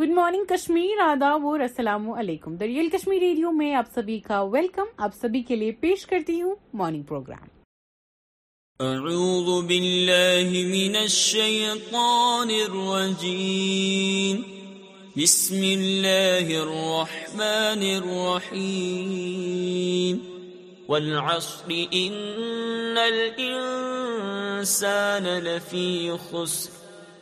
Good morning Kashmir ادا و رسلام علیکم دریال کشمیر ریڈیو میں آپ سبھی کا ویلکم آپ سبھی کے لیے پیش کرتی ہوں مارننگ پروگرام اعوذ باللہ من الشیطان الرجیم بسم اللہ الرحمن الرحیم والعصر ان الانسان لفی خسر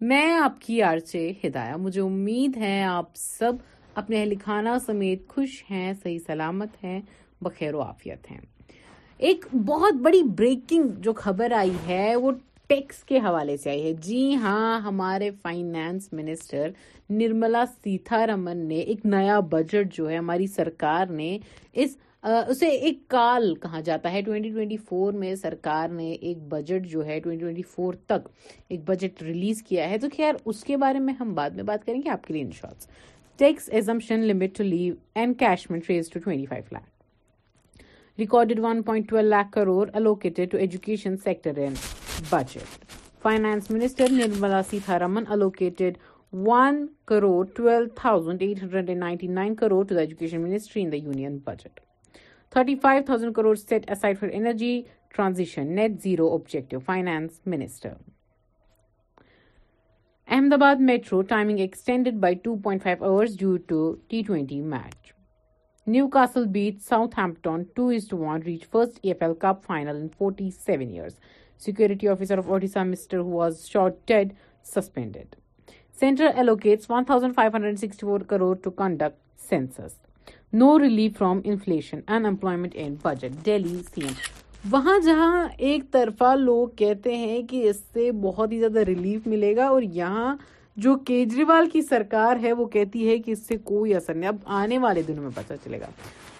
میں آپ کی آرچے ہدایہ مجھے امید ہے آپ سب اپنے اہل خانہ سمیت خوش ہیں صحیح سلامت ہیں بخیر و آفیت ہیں ایک بہت بڑی بریکنگ جو خبر آئی ہے وہ ٹیکس کے حوالے سے آئی ہے جی ہاں ہمارے فائنانس منسٹر نرملا رمن نے ایک نیا بجٹ جو ہے ہماری سرکار نے اس اسے ایک کال کہا جاتا ہے 2024 میں سرکار نے ایک بجٹ جو ہے 2024 تک ایک بجٹ ریلیز کیا ہے تو خیر اس کے بارے میں ہم بعد میں بات کریں گے آپ کے لیے in shorts tax exemption limit to leave and encashment raise to 25 lakh recorded 1.12 lakh crore allocated to education sector in budget finance minister Nirmala Sitharaman allocated one crore twelve thousand eight hundred and ninety nine crore to the education ministry in the union budget 35,000 crores set aside for energy transition, net zero objective, Finance Minister. Ahmedabad Metro timing extended by 2.5 hours due to T20 match. Newcastle beat Southampton 2-1, reached first EFL Cup final in 47 years. Security officer of Odisha, Mr. who was shot dead, suspended. Centre allocates 1,564 crore to conduct census. No relief from inflation unemployment Delhi C M وہاں جہاں ایک طرفہ لوگ کہتے ہیں کہ اس سے بہت ہی زیادہ ریلیف ملے گا اور یہاں جو کیجریوال کی سرکار ہے وہ کہتی ہے کہ اس سے کوئی اثر نہیں اب آنے والے دنوں میں پتہ چلے گا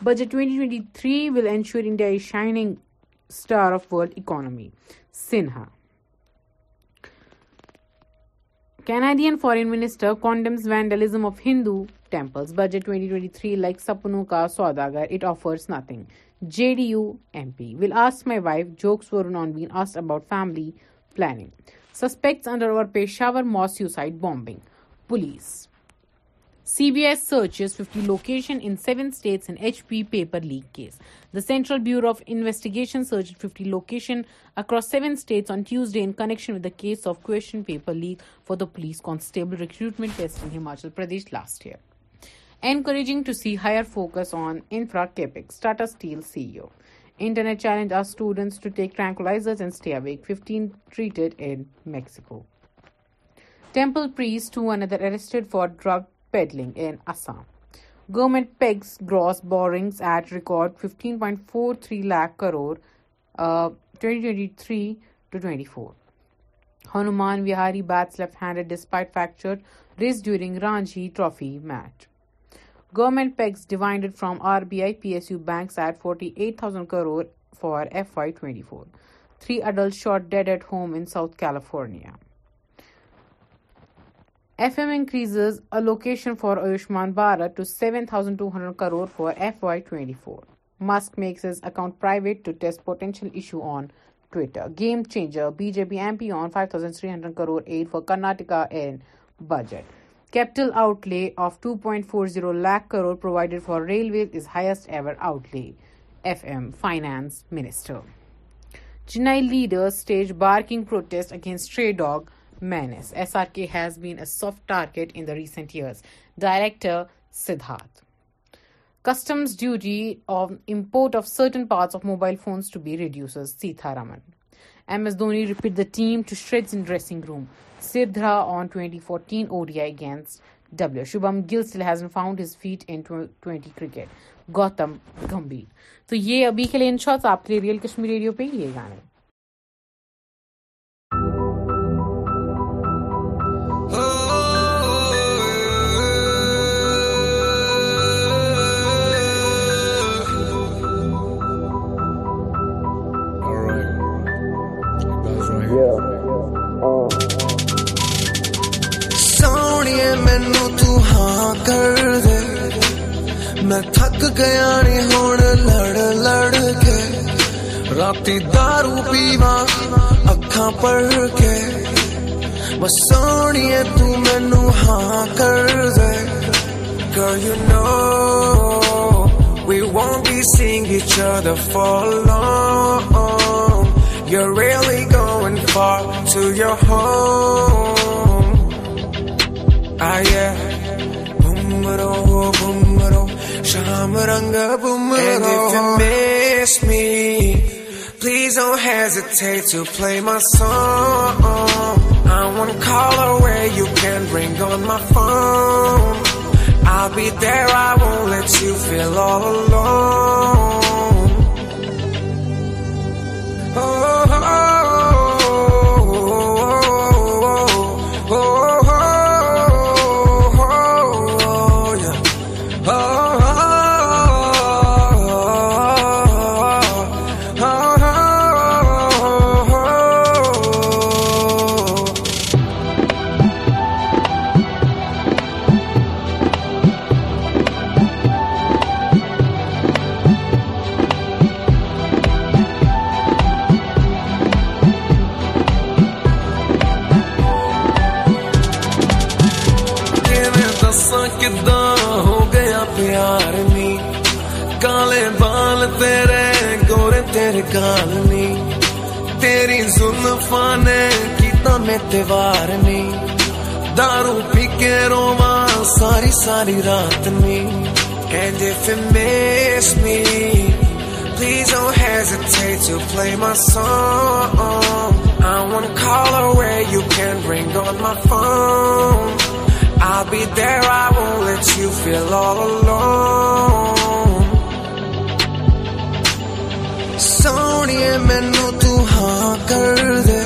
budget 2023 twenty three will ensure India a shining star of world economy Sinha Canadian foreign minister condemns vandalism of Hindu temples budget 2023 like Sapnon Ka Saudagar it offers nothing J D U M P will ask my wife jokes were non been as about family planning suspects under over Peshawar mass mosque bombing police CBI searches 50 locations in 7 states in HP paper leak case. The Central Bureau of Investigation searched 50 locations across 7 states on Tuesday in connection with the case of question paper leak for the police constable recruitment test in Himachal Pradesh last year. Encouraging to see higher focus on infra capex, Tata Steel CEO. Internet challenge asks students to take tranquilizers and stay awake. 15 treated in Mexico. Temple priest, 2 another arrested for drug peddling in Assam. Government pegs gross borrowings at record 15.43 lakh crore uh, 2023 to 24. Hanuman Vihari bats left-handed despite fractured wrist during Ranji Trophy match. Government pegs divided from RBI PSU banks at 48,000 crore for FY24. Three adults shot dead at home in South California. FM increases allocation for Ayushman Bharat to 7,200 crore for FY24. Musk makes his account private to test potential issue on Twitter. Game changer, BJP MP on 5,300 crore aid for Karnataka in budget. Capital outlay of 2.40 lakh crore provided for railways is highest ever outlay. FM Finance Minister. Chennai leaders stage barking protest against stray dog menace S R K has been a soft target in recent year director Siddharth customs duty part of mobile phones reduce Sitharaman M S Dhoni repeat room سا on twenty fourteen O D I Shubman Gill has found fit in twenty cricket Gautam Gambhir تو یہ ابھی ان شاء اللہ real Kashmiri radio پہ یہ جانیں کر کر دے دے میں تھک گیا ہوں لڑ لڑ کے کے راتی دارو پیوا اکھاں بس سونی تو مینو ہاں Girl, you know we won't be seeing each other for long. You're really going far to your home. Ah, yeah. رو بم رو شام رنگ بوم پلیز مساون یو کین بینگ آبی دیوا بول چل تیرے گورے تیرے تیری نے کیتا میں دارو پی کے بار ساری ساری رات نی And if you miss me Please don't hesitate to play my my song I wanna call her where can ring on phone I'll be there, I won't let you feel all alone سونی مینو تو ہاں کر دے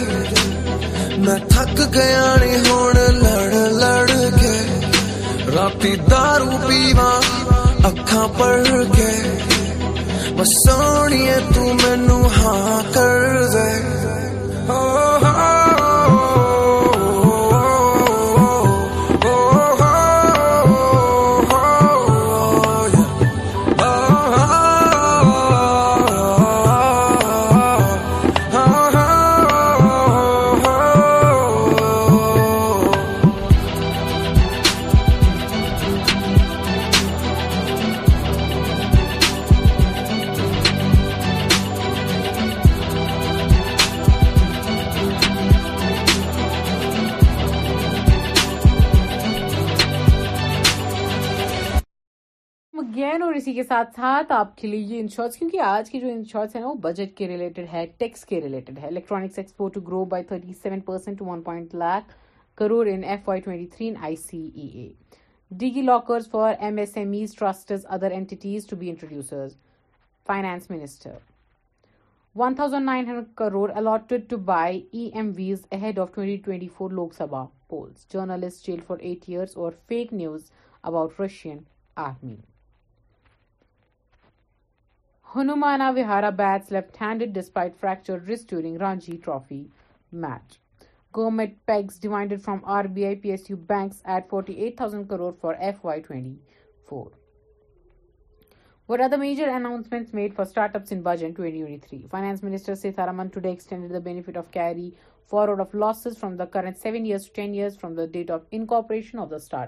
میں تھک گیا نہیں ہوں لڑ لڑ کے رات دارو پیوا اکا پڑ گے سونی تینو ہاں کر دے کے ساتھ ساتھ آپ کے لیے یہ انشورنس کیونکہ آج کی جو انشورنس ہے وہ بجٹ کے ریلیٹڈ ہے ٹیکس کے ریلیٹڈ ہے electronics export to grow by thirty seven percent one point lakh crore in F Y twenty three in I C E A digi lockers for M S M Es trusts other entities to be introduced finance minister one thousand nine hundred crore allotted to buy E M ways ahead of twenty twenty four Lok Sabha polls journalist jail for eight years over fake news about Russian army ہنمنا ویہارا bags left hand despite fracture ریسکوران from R base crore forty water امس made فارٹ اپن بجنٹی سیتارمنڈ of carry forward of losses from the current sevens ten year from دفکار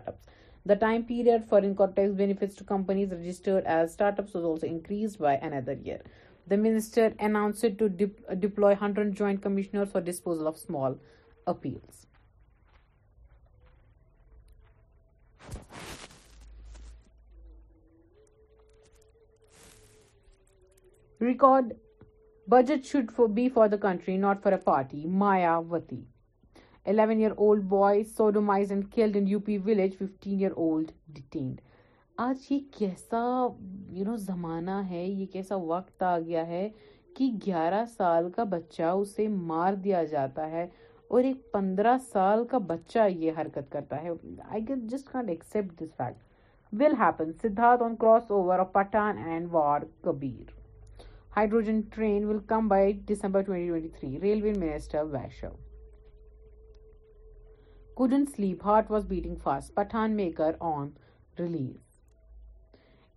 The time period for incorporating tax benefits to companies registered as startups was also increased by another year. The minister announced to uh, deploy 100 joint commissioners for disposal of small appeals. Record budget should be for the country, not for a party. Maya Vati. Eleven year old boy آج یہ کیسا زمانہ ہے یہ کیسا وقت آ گیا ہے کہ گیارہ سال کا بچہ اسے مار دیا جاتا ہے اور ایک پندرہ سال کا بچہ یہ حرکت کرتا ہے couldn't sleep heart was beating fast Pathaan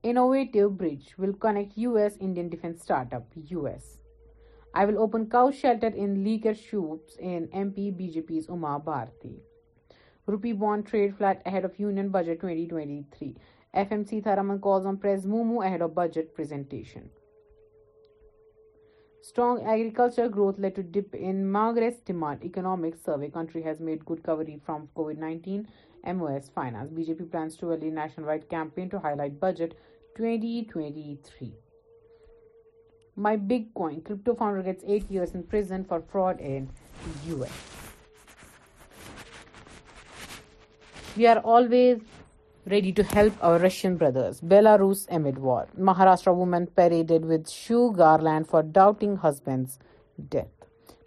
innovative bridge will connect U S Indian defence up U S I will open shelter shop any B J P's اما بھارتی rupee bond trade flat of یونینٹیشن strong agriculture growth let to deep ingress ڈیمانڈکس survey country has made good کوری from کو ایمو S finance B J P plans national wide campaign to highlight budget at for fraud in ready to help over Russian brothers Belarus amid war Maharashtra women paraded with shoe garland for doubting husband's death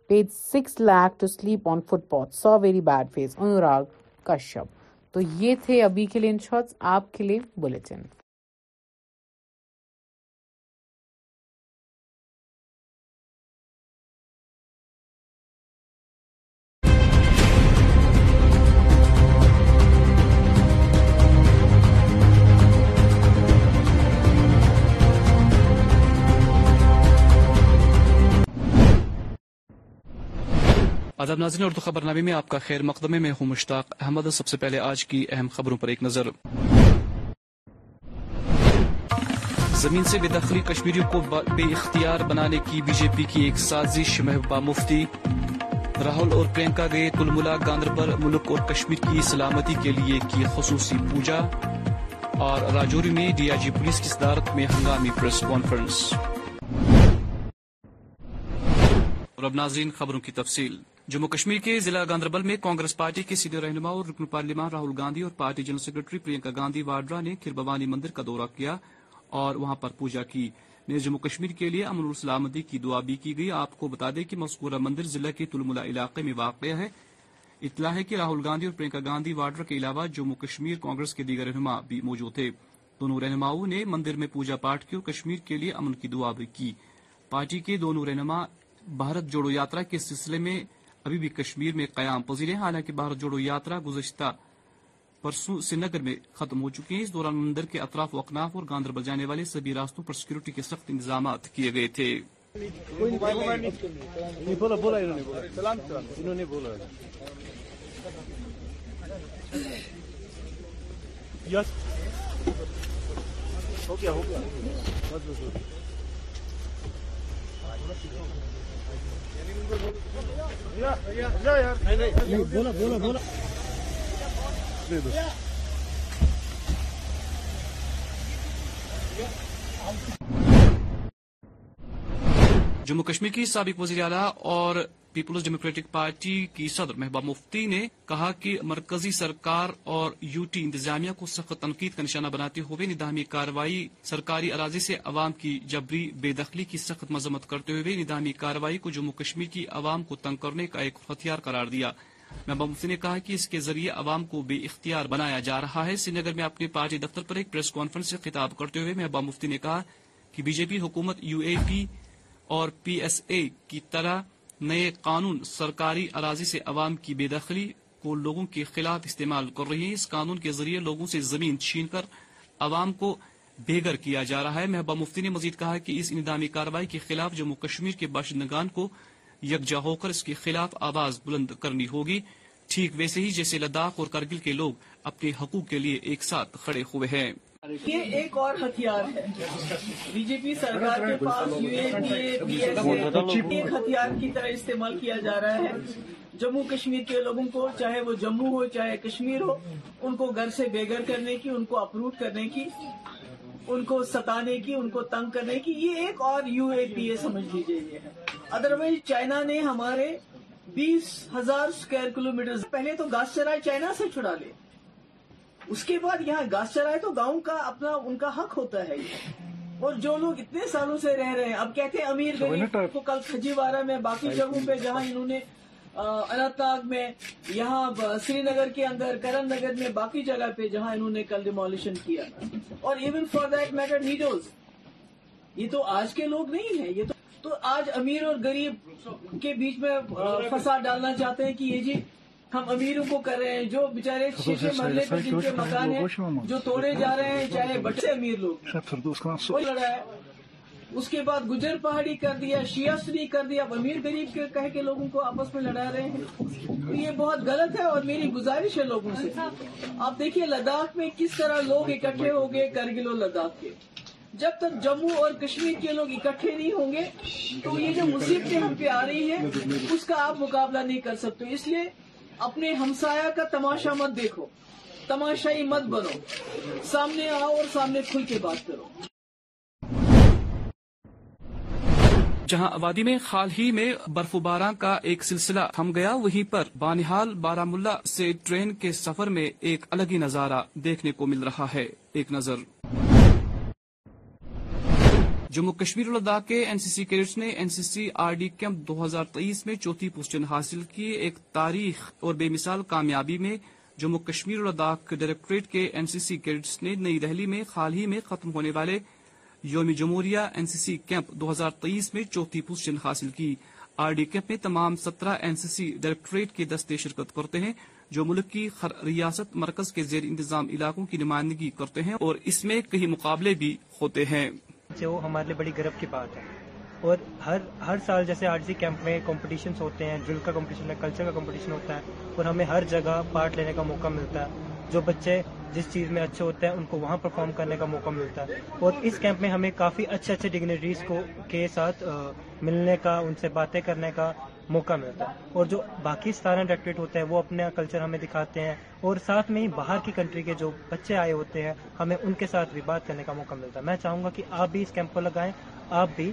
page six lock to sleep on footpath so very bad face Anurag Kashyap تو یہ تھے ابھی کے لیے in shorts آپ کے لیے bulletin آداب ناظرین اردو خبر نامی میں آپ کا خیر مقدمے میں ہوں مشتاق احمد سب سے پہلے آج کی اہم خبروں پر ایک نظر زمین سے بے دخلی کشمیریوں کو بے اختیار بنانے کی بی جے پی کی ایک سازش محبوبہ مفتی راہل اور پرینکا گئے تلملا گاندربل ملک اور کشمیر کی سلامتی کے لیے کی خصوصی پوجا اور راجوری میں ڈی آئی جی پولیس کی صدارت میں ہنگامی پریس کانفرنس اور اب ناظرین خبروں کی تفصیل جموں کشمیر کے ضلع گاندربل میں کانگریس پارٹی کے سیدھے رہنما اور رکن پارلیمان راہل گاندھی اور party general secretary Priyanka Gandhi Vadra نے کھیر بھوانی مندر کا دورہ کیا اور وہاں پر پوجا کی جموں کشمیر کے لئے امن سلامتی کی دعا بھی کی گئی آپ کو بتا دیں کہ مذکورہ مندر ضلع کے تلملا علاقے میں واقع ہے اطلاع ہے کہ راہل گاندھی اور پرینکا گاندھی واڈرا کے علاوہ جموں کشمیر کے دیگر رہنما بھی موجود تھے دونوں رہنماؤں نے مندر میں پوجا پاٹ کی اور کشمیر کے لئے امن کی دعا بھی کی پارٹی کے دونوں رہنما بھارت جوڑو یاترا کے سلسلے میں ابھی بھی کشمیر میں قیام پذیر ہیں حالانکہ بھارت جوڑو یاترا گزشتہ پرسوں سری نگر میں ختم ہو چکی ہیں اس دوران مندر کے اطراف و اکناف اور گاندربل جانے والے سبھی راستوں پر سیکورٹی کے سخت انتظامات کیے گئے تھے جموں کشمیر کی سابق وزیر اعلیٰ اور پیپلز ڈیموکریٹک پارٹی کی صدر محبوب مفتی نے کہا کہ مرکزی سرکار اور یوٹی انتظامیہ کو سخت تنقید کا نشانہ بناتے ہوئے ندامی کاروائی سرکاری اراضی سے عوام کی جبری بے دخلی کی سخت مذمت کرتے ہوئے ندامی کاروائی کو جموں کشمیر کی عوام کو تنگ کرنے کا ایک ہتھیار قرار دیا محبوب مفتی نے کہا کہ اس کے ذریعے عوام کو بے اختیار بنایا جا رہا ہے سری نگر میں اپنے پارٹی دفتر پر ایک پریس کانفرنس سے خطاب کرتے ہوئے محبوب مفتی نے کہا کہ بی جے پی حکومت یو اے پی اور پی ایس اے کی طرح نئے قانون سرکاری اراضی سے عوام کی بے دخلی کو لوگوں کے خلاف استعمال کر رہی ہیں اس قانون کے ذریعے لوگوں سے زمین چھین کر عوام کو بے گھر کیا جا رہا ہے محبوبہ مفتی نے مزید کہا کہ اس اندامی کارروائی کے خلاف جموں کشمیر کے باشندگان کو یکجا ہو کر اس کے خلاف آواز بلند کرنی ہوگی ٹھیک ویسے ہی جیسے لداخ اور کرگل کے لوگ اپنے حقوق کے لیے ایک ساتھ کھڑے ہوئے ہیں یہ ایک اور ہتھیار ہے بی جے پی سرکار کے پاس پی اے ایک ہتھیار کی طرح استعمال کیا جا رہا ہے جموں کشمیر کے لوگوں کو چاہے وہ جموں ہو چاہے کشمیر ہو ان کو گھر سے بے گھر کرنے کی ان کو اپروٹ کرنے کی ان کو ستانے کی ان کو تنگ کرنے کی یہ ایک اور یو اے پی اے سمجھ لیجیے یہ ادروائز چائنا نے ہمارے بیس ہزار اسکوائر کلو میٹر پہلے تو گاس چرائے چائنا سے چھڑا لے اس کے بعد یہاں گاس چرائے تو گاؤں کا اپنا ان کا حق ہوتا ہے اور جو لوگ اتنے سالوں سے رہ رہے ہیں اب کہتے ہیں امیر غریب تو uh, کل وارہ میں باقی جگہوں پہ جہاں انہوں نے انتناگ میں یہاں سری نگر کے اندر کرن نگر میں باقی جگہ پہ جہاں انہوں نے کل ڈیمولیشن کیا اور ایون فار دیٹ میٹر نیڈوز یہ تو آج کے لوگ نہیں ہیں یہ تو آج امیر اور گریب کے بیچ میں فساد ڈالنا چاہتے ہیں کہ یہ جی ہم امیروں کو کر رہے ہیں جو بےچارے مکان ہیں جو توڑے جا رہے ہیں چاہے بچے امیر لوگ لڑا ہے اس کے بعد گجر پہاڑی کر دیا شیعہ سنی کر دیا اب امیر غریب کے کے کہہ لوگوں کو آپس میں لڑا رہے ہیں تو یہ بہت غلط ہے اور میری گزارش ہے لوگوں سے آپ دیکھیے لداخ میں کس طرح لوگ اکٹھے ہو گئے کرگل و لداخ کے جب تک جموں اور کشمیر کے لوگ اکٹھے نہیں ہوں گے تو یہ جو مصیبتیں ہم پہ آ رہی ہے اس کا آپ مقابلہ نہیں کر سکتے اس لیے اپنے ہمسایا کا تماشا مت دیکھو تماشائی مت بنو سامنے آؤ اور سامنے کھل کے بات کرو جہاں آبادی میں حال ہی میں برف باراں کا ایک سلسلہ تھم گیا وہیں پر بانحال بارہ ملا سے ٹرین کے سفر میں ایک الگ ہی نظارہ دیکھنے کو مل رہا ہے ایک نظر جموں کشمیر و لداخ کے این سی سی کیڈٹس نے N C C R D camp دو ہزار تیئیس میں چوتھی پوزیشن حاصل کی ایک تاریخ اور بے مثال کامیابی میں جموں کشمیر و لداخ ڈائریکٹریٹ کے این سی سی کیڈٹس نے نئی دہلی میں حال ہی میں ختم ہونے والے یوم جمہوریہ این سی سی کیمپ دو ہزار تیئیس میں چوتھی پوزیشن حاصل کی آر ڈی کیمپ میں تمام سترہ این سی سی ڈائریکٹریٹ کے دستے شرکت کرتے ہیں جو ملک کی ریاست مرکز کے زیر انتظام علاقوں کی نمائندگی کرتے ہیں اور اس میں کئی مقابلے بھی ہوتے ہیں جو ہمارے لیے بڑی گرو کی بات ہے اور ہر ہر سال جیسے آر جی کیمپ میں کمپٹیشنس ہوتے ہیں ڈرل کا کمپٹیشن کلچر کا کمپٹیشن ہوتا ہے اور ہمیں ہر جگہ پارٹ لینے کا موقع ملتا ہے جو بچے جس چیز میں اچھے ہوتے ہیں ان کو وہاں پرفارم کرنے کا موقع ملتا ہے اور اس کیمپ میں ہمیں کافی اچھے اچھے ڈگنیٹریز کو کے ساتھ ملنے کا ان سے باتیں کرنے کا موقع ملتا ہے اور جو باقی ستار ڈیکٹریٹ ہوتے ہیں وہ اپنا کلچر ہمیں دکھاتے ہیں اور ساتھ میں ہی باہر کی کنٹری کے جو بچے آئے ہوتے ہیں ہمیں ان کے ساتھ بھی بات کرنے کا موقع ملتا ہے میں چاہوں گا کہ آپ بھی اس کیمپ کو لگائیں آپ بھی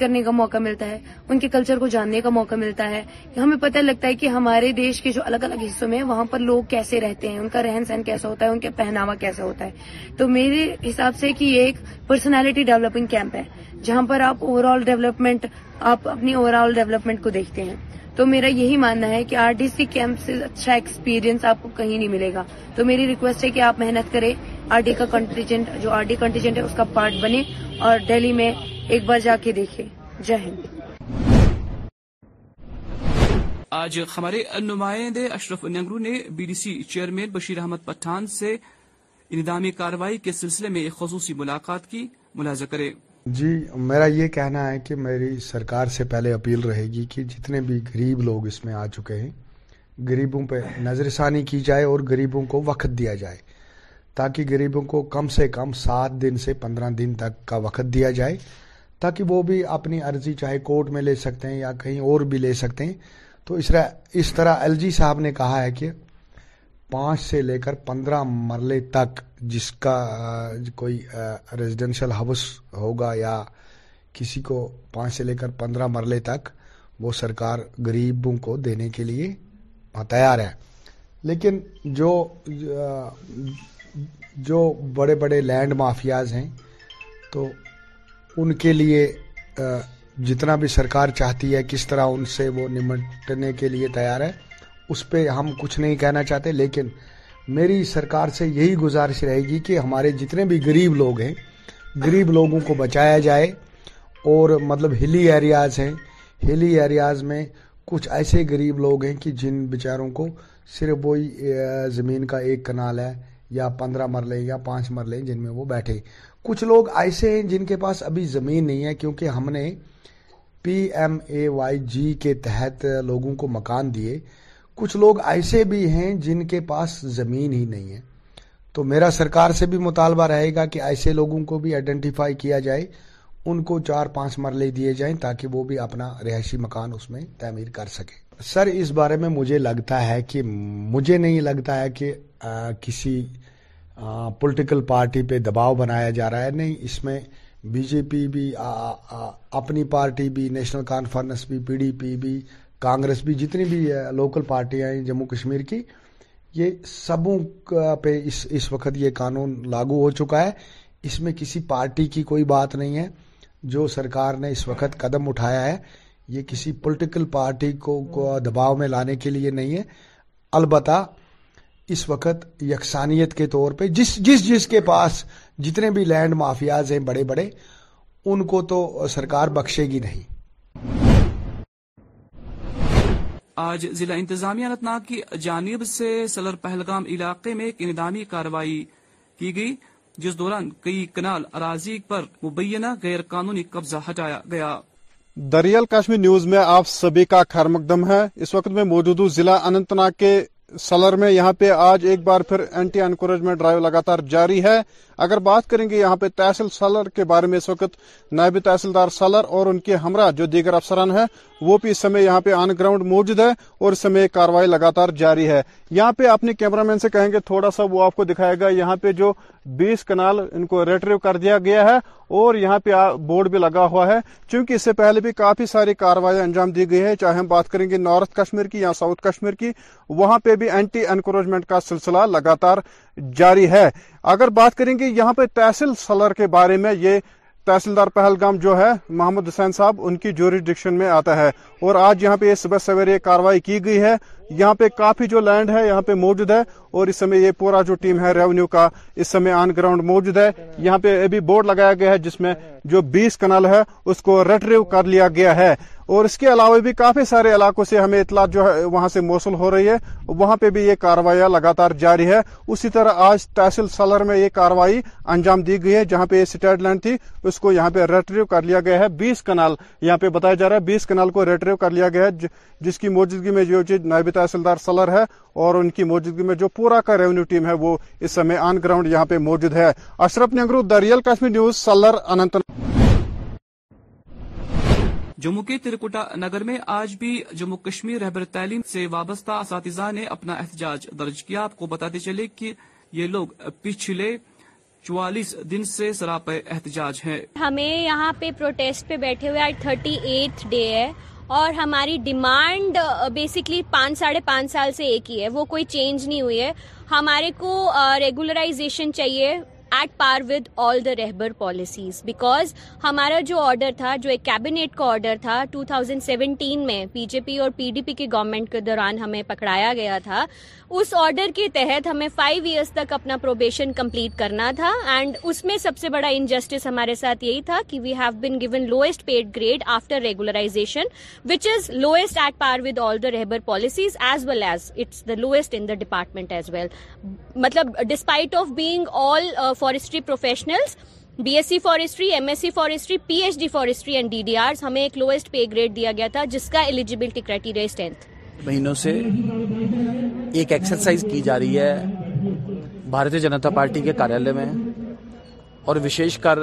کرنے کا موقع ملتا ہے ان کے کلچر کو جاننے کا موقع ملتا ہے ہمیں پتہ لگتا ہے کہ ہمارے دیش کے جو الگ الگ حصوں میں وہاں پر لوگ کیسے رہتے ہیں ان کا رہن سہن کیسا ہوتا ہے ان کا پہناوا کیسا ہوتا ہے تو میرے حساب سے کہ یہ ایک پرسنالٹی ڈیولپنگ کیمپ ہے جہاں پر آپ اوور آل ڈیولپمنٹ آپ اپنی اوور آل ڈیولپمنٹ کو دیکھتے ہیں تو میرا یہی ماننا ہے کہ آرٹسٹ کیمپ سے اچھا ایکسپیرئنس آپ کو کہیں نہیں ملے گا تو میری ریکویسٹ ہے کہ آپ محنت کریں آر ڈی کا کنٹیجنٹ جو آر ڈی کنٹیجنٹ ہے اس کا پارٹ بنے اور ڈیلی میں ایک بار جا کے دیکھے جے ہند آج ہمارے نمائندے اشرف نگرو نے B D C chairman Bashir Ahmad Pathan سے اندامی کاروائی کے سلسلے میں ایک خصوصی ملاقات کی ملاحظہ کرے جی میرا یہ کہنا ہے کہ میری سرکار سے پہلے اپیل رہے گی کہ جتنے بھی غریب لوگ اس میں آ چکے ہیں گریبوں پہ نظر ثانی کی جائے اور گریبوں کو وقت دیا جائے تاکہ غریبوں کو کم سے کم سات دن سے پندرہ دن تک کا وقت دیا جائے تاکہ وہ بھی اپنی عرضی چاہے کورٹ میں لے سکتے ہیں یا کہیں اور بھی لے سکتے ہیں تو اس طرح اس طرح ایل جی صاحب نے کہا ہے کہ پانچ سے لے کر پندرہ مرلے تک جس کا کوئی ریزیڈینشل ہاؤس ہوگا یا کسی کو پانچ سے لے کر پندرہ مرلے تک وہ سرکار غریبوں کو دینے کے لیے تیار ہے لیکن جو جو بڑے بڑے لینڈ مافیاز ہیں تو ان کے لیے جتنا بھی سرکار چاہتی ہے کس طرح ان سے وہ نمٹنے کے لیے تیار ہے اس پہ ہم کچھ نہیں کہنا چاہتے لیکن میری سرکار سے یہی گزارش رہے گی کہ ہمارے جتنے بھی غریب لوگ ہیں غریب لوگوں کو بچایا جائے اور مطلب ہلی ایریاز ہیں ہلی ایریاز میں کچھ ایسے غریب لوگ ہیں کہ جن بیچاروں کو صرف وہی زمین کا ایک کنال ہے یا پندرہ مرلے یا پانچ مرلے جن میں وہ بیٹھے کچھ لوگ ایسے ہیں جن کے پاس ابھی زمین نہیں ہے کیونکہ ہم نے P M A Y G کے تحت لوگوں کو مکان دیے کچھ لوگ ایسے بھی ہیں جن کے پاس زمین ہی نہیں ہے تو میرا سرکار سے بھی مطالبہ رہے گا کہ ایسے لوگوں کو بھی آئیڈینٹیفائی کیا جائے ان کو چار پانچ مرلے دیے جائیں تاکہ وہ بھی اپنا رہائشی مکان اس میں تعمیر کر سکے سر اس بارے میں مجھے لگتا ہے کہ مجھے نہیں لگتا ہے کہ کسی پولیٹیکل پارٹی پہ دباؤ بنایا جا رہا ہے نہیں اس میں بی جے پی بھی اپنی پارٹی بھی نیشنل کانفرنس بھی پی ڈی پی بھی کانگریس بھی جتنی بھی لوکل پارٹیاں ہیں جموں کشمیر کی یہ سبوں پہ اس وقت یہ قانون لاگو ہو چکا ہے اس میں کسی پارٹی کی کوئی بات نہیں ہے جو سرکار نے اس وقت قدم اٹھایا ہے یہ کسی پولیٹیکل پارٹی کو دباؤ میں لانے کے لیے نہیں ہے البتہ اس وقت یکسانیت کے طور پہ جس جس جس کے پاس جتنے بھی لینڈ مافیاز ہیں بڑے بڑے ان کو تو سرکار بخشے گی نہیں آج ضلع انتظامیہ ناگ کی جانب سے سلر پہلگام علاقے میں ایک اندامی کاروائی کی گئی جس دوران کئی کنال اراضی پر مبینہ غیر قانونی قبضہ ہٹایا گیا دریال نیوز میں آپ سبھی کا خیر مقدم ہے اس وقت میں موجود ہوں ضلع ناگ کے سلر میں یہاں پہ آج ایک بار پھر اینٹی انکوریجمنٹ ڈرائیو لگاتار جاری ہے اگر بات کریں گے یہاں پہ تحصیل سلر کے بارے میں اس وقت نائب تحصیلدار سلر اور ان کے ہمراہ جو دیگر افسران ہیں وہ بھی اس یہاں پہ آن گراؤنڈ موجود ہے اور اس کاروائی لگاتار جاری ہے یہاں پہ اپنے کیمرہ مین سے کہیں گے تھوڑا سا وہ آپ کو دکھائے گا یہاں پہ جو بیس کنال ان کو ریٹریو کر دیا گیا ہے اور یہاں پہ بورڈ بھی لگا ہوا ہے چونکہ اس سے پہلے بھی کافی ساری کاروائیاں انجام دی گئی ہے چاہے ہم بات کریں گے نارتھ کشمیر کی یا ساؤتھ کشمیر کی وہاں پہ بھی اینٹی انکروچمنٹ کا سلسلہ لگاتار جاری ہے اگر بات کریں گے یہاں پہ تحصیل سلر کے بارے میں یہ تحصیلدار پہلگام جو ہے محمد حسین صاحب ان کی جوریڈکشن میں آتا ہے اور آج یہاں پہ صبح سویر یہ کاروائی کی گئی ہے یہاں پہ کافی جو لینڈ ہے یہاں پہ موجود ہے اور اس سمے یہ پورا جو ٹیم ہے ریونیو کا اس سمے آن گراؤنڈ موجود ہے یہاں پہ ابھی بورڈ لگایا گیا ہے جس میں جو بیس کنال ہے اس کو ریٹریو کر لیا گیا ہے اور اس کے علاوہ بھی کافی سارے علاقوں سے ہمیں اطلاع جو ہے وہاں سے موصول ہو رہی ہے وہاں پہ بھی یہ کاروائیاں لگاتار جاری ہے اسی طرح آج تحصیل سلر میں یہ کاروائی انجام دی گئی ہے جہاں پہ یہ سٹیڈ لینڈ تھی اس کو یہاں پہ ریٹریو کر لیا گیا ہے بیس کنال یہاں پہ بتایا جا رہا ہے بیس کنال کو ریٹریو کر لیا گیا ہے جس کی موجودگی میں جو چیز نائب تحصیلدار سلر ہے اور ان کی موجودگی میں جو پورا کا ریونیو ٹیم ہے وہ اس سمے آن گراؤنڈ یہاں پہ موجود ہے اشرف نگرو دریال نیوز سلر اننت جموں کے ترکوٹا نگر میں آج بھی جموں کشمیر رہبر تعلیم سے وابستہ اساتذہ نے اپنا احتجاج درج کیا آپ کو بتاتے چلے کہ یہ لوگ پچھلے چوالیس دن سے سراپ احتجاج ہیں ہمیں یہاں پہ پروٹیسٹ پہ بیٹھے ہوئے آج تھرٹی ایٹ ڈے ہے اور ہماری ڈیمانڈ بیسکلی پانچ ساڑھے پانچ سال سے ایک ہی ہے وہ کوئی چینج نہیں ہوئی ہے ہمارے کو ریگولرائزیشن چاہیے at par with all the Rahbar policies because ہمارا جو آرڈر تھا جو ایک کیبنیٹ کا آرڈر تھا ٹو تھاؤزینڈ سیونٹین میں بی جے پی اور پی ڈی پی کی گورنمنٹ کے دوران ہمیں پکڑایا گیا تھا اس آرڈر کے تحت ہمیں فائیو ایئرس تک اپنا پروبیشن کمپلیٹ کرنا تھا اینڈ اس میں سب سے بڑا انجسٹس ہمارے ساتھ یہی تھا کہ we have been given lowest paid grade after regularisation which is lowest at par with all the ریبر policies as well as it's the lowest in the department as well مطلب despite of being all forestry professional B S C forestry M S C forestry P H D forestry and D D Rs ہمیں ایک lowest pay grade دیا گیا تھا جس کا eligibility criteria strength مہینوں سے ایک ایکسرسائز کی جا رہی ہے بھارتی جنتا پارٹی کے کاریالے میں اور وشیش کر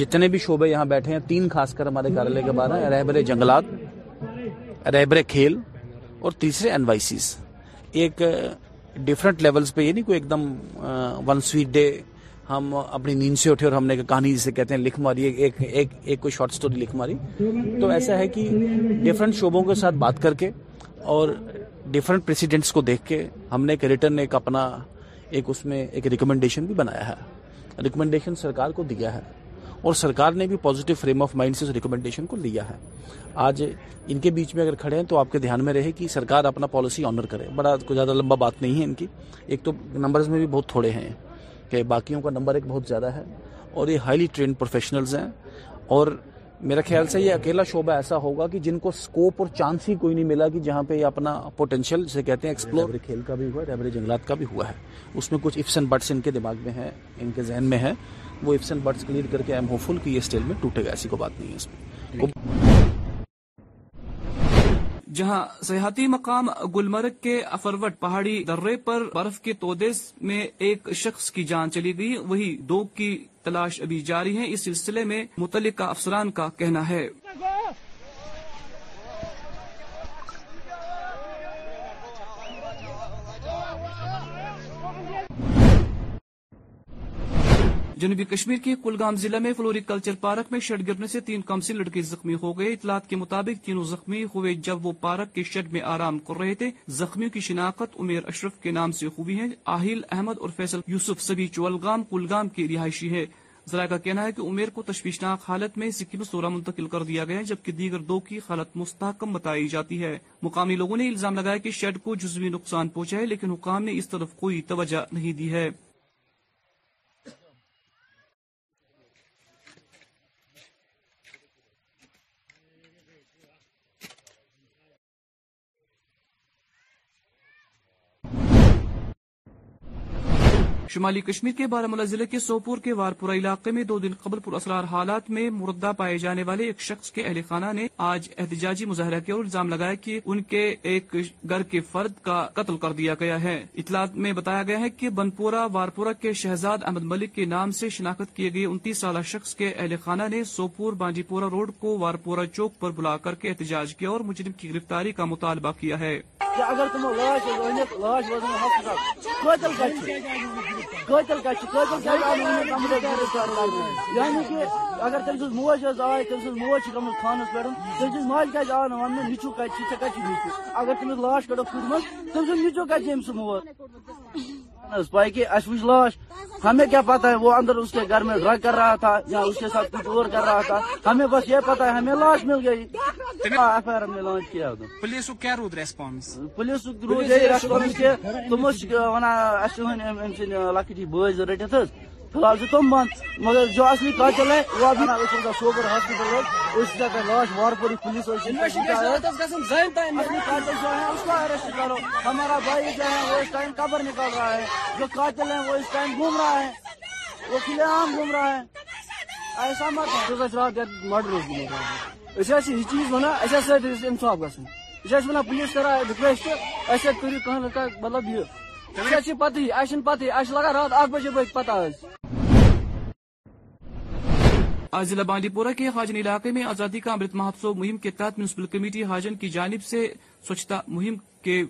جتنے بھی شعبے یہاں بیٹھے ہیں تین خاص کر ہمارے کاریالے کے باہر ہیں رہبر جنگلات رہبر کھیل اور تیسرے این سیز ایک ڈیفرنٹ لیولز پہ یہ نہیں کوئی ایک دم ون سویٹ ڈے ہم اپنی نیند سے اٹھے اور ہم نے کہانی جسے کہتے ہیں لکھ ماری ایک کوئی شارٹ سٹوری لکھ ماری تو ایسا ہے کہ ڈفرینٹ شعبوں کے ساتھ بات کر کے اور ڈیفرنٹ پریسیڈنٹس کو دیکھ کے ہم نے ایک ریٹرن ایک اپنا ایک اس میں ایک ریکمینڈیشن بھی بنایا ہے ریکمینڈیشن سرکار کو دیا ہے اور سرکار نے بھی پوزیٹیو فریم آف مائنڈ سے اس ریکمنڈیشن کو لیا ہے آج ان کے بیچ میں اگر کھڑے ہیں تو آپ کے دھیان میں رہے کہ سرکار اپنا پالیسی آنر کرے بڑا زیادہ لمبا بات نہیں ہے ان کی ایک تو نمبرز میں بھی بہت تھوڑے ہیں کہ باقیوں کا نمبر ایک بہت زیادہ ہے اور یہ ہائیلی ٹرینڈ پروفیشنلز ہیں اور میرا خیال سے یہ اکیلا شعبہ ایسا ہوگا کہ جن کو سکوپ اور چانس ہی کوئی نہیں ملا کہ جہاں پہ یہ اپنا پوٹینشیل جسے کہتے ہیں ایکسپلور کھیل کا بھی ہوا ہے جنگلات کا بھی ہوا ہے اسٹیل میں ٹوٹے گا ایسی کوئی بات نہیں ہے اس میں جہاں سیاحتی مقام گلمرگ کے افروٹ پہاڑی درے پر برف کے تودے میں ایک شخص کی جان چلی گئی وہی دو کی تلاش ابھی جاری ہے اس سلسلے میں متعلقہ افسران کا کہنا ہے جنوبی کشمیر کے کلگام ضلع میں فلوری کلچر پارک میں شٹ گرنے سے تین کمسی لڑکی زخمی ہو گئے اطلاعات کے مطابق تینوں زخمی ہوئے جب وہ پارک کے شٹ میں آرام کر رہے تھے زخمیوں کی شناخت امیر اشرف کے نام سے ہوئی ہے آہل احمد اور فیصل یوسف سبھی چولگام کلگام کی رہائشی ہے ذرائع کا کہنا ہے کہ امیر کو تشویشناک حالت میں میں سورہ منتقل کر دیا گیا ہے جبکہ دیگر دو کی حالت مستحکم بتائی جاتی ہے مقامی لوگوں نے الزام لگایا کہ شیڈ کو جزوی نقصان پہنچا ہے لیکن حکام نے اس طرف کوئی توجہ نہیں دی ہے شمالی کشمیر کے بارہ ملا ضلع کے سوپور کے وارپورہ علاقے میں دو دن قبل پر اثرار حالات میں مردہ پائے جانے والے ایک شخص کے اہل خانہ نے آج احتجاجی مظاہرہ کیا اور الزام لگایا کہ ان کے ایک گھر کے فرد کا قتل کر دیا گیا ہے اطلاعات میں بتایا گیا ہے کہ بنپورہ وارپورہ کے شہزاد احمد ملک کے نام سے شناخت کیے گئے انتیس سالہ شخص کے اہل خانہ نے سوپور بانڈی پورا روڈ کو وارپورہ چوک پر بلا کر کے احتجاج کیا اور مجرم کی گرفتاری کا مطالبہ کیا ہے قوائ یعنی کہ اگر تم سٕنٛز موج آئے تم سٕنٛز موج خان تم ماج ژےٚ کَتہِ نو کت اگر تم لاش پڑو کَتہِ تم أمۍ نو موج اس پائی کہ اشوش لاش ہمیں کیا پتہ ہے وہ اندر اس کے گھر میں ڈرگ کر رہا تھا یا اس کے ساتھ کچھ اور کر رہا تھا ہمیں بس یہ پتہ ہے ہمیں لاش مل گئی ایف آئی آر ہم نے لانچ کیا پولیس کو کیا رود ریسپانس پولیس رود یہی ریسپانس کہ تم ونان اچھے لکٹی بٲژ رٔٹِتھ حظ فی الحال تم بند مگر جو اصلی کا چل ہے وہ ابھی نہ اس کا سوپر ہسپتال ہے اس کا کا لاش وار پوری پولیس اور سینیئر سے اس کا زین جو ہے اس کا ارسٹ کرو ہمارا بھائی جو ہے وہ اس ٹائم قبر نکال رہا ہے جو کا چل ہے وہ اس ٹائم گھوم رہا ہے وہ کلے عام گھوم رہا ہے ایسا مت تو بس رات یہ مرڈر ہو گیا اس سے یہ چیز ہونا ایسا سے انصاف گسن اس سے بنا پولیس کرا ریکویسٹ ایسے کریو کہاں لگا مطلب یہ آج ضلع بانڈی پورہ کے حاجن علاقے میں آزادی کا امرت مہوتسو مہم کے تحت میونسپل کمیٹی حاجن کی جانب سے سوچتا مہم کے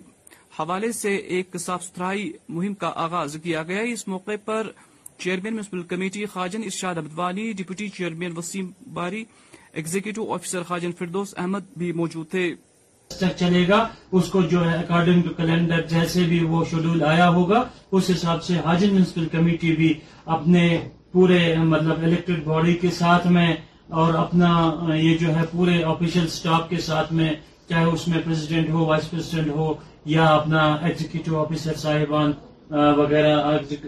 حوالے سے ایک صاف ستھرائی مہم کا آغاز کیا گیا اس موقع پر chairman municipal committee خاجن Irshad ابدوانی deputy chairman Waseem Bari executive officer خاجن Firdous Ahmad بھی موجود تھے تک چلے گا اس کو جو ہے اکارڈنگ ٹو کیلنڈر جیسے بھی وہ شیڈول آیا ہوگا اس حساب سے حاجن میونسپل کمیٹی بھی اپنے پورے مطلب الیکٹریڈ باڈی کے ساتھ میں اور اپنا یہ جو ہے پورے کے ساتھ میں چاہے اس میں پریزیڈنٹ پریزیڈنٹ ہو ہو وائس یا اپنا ایگزیکٹو آفیسر صاحبان وغیرہ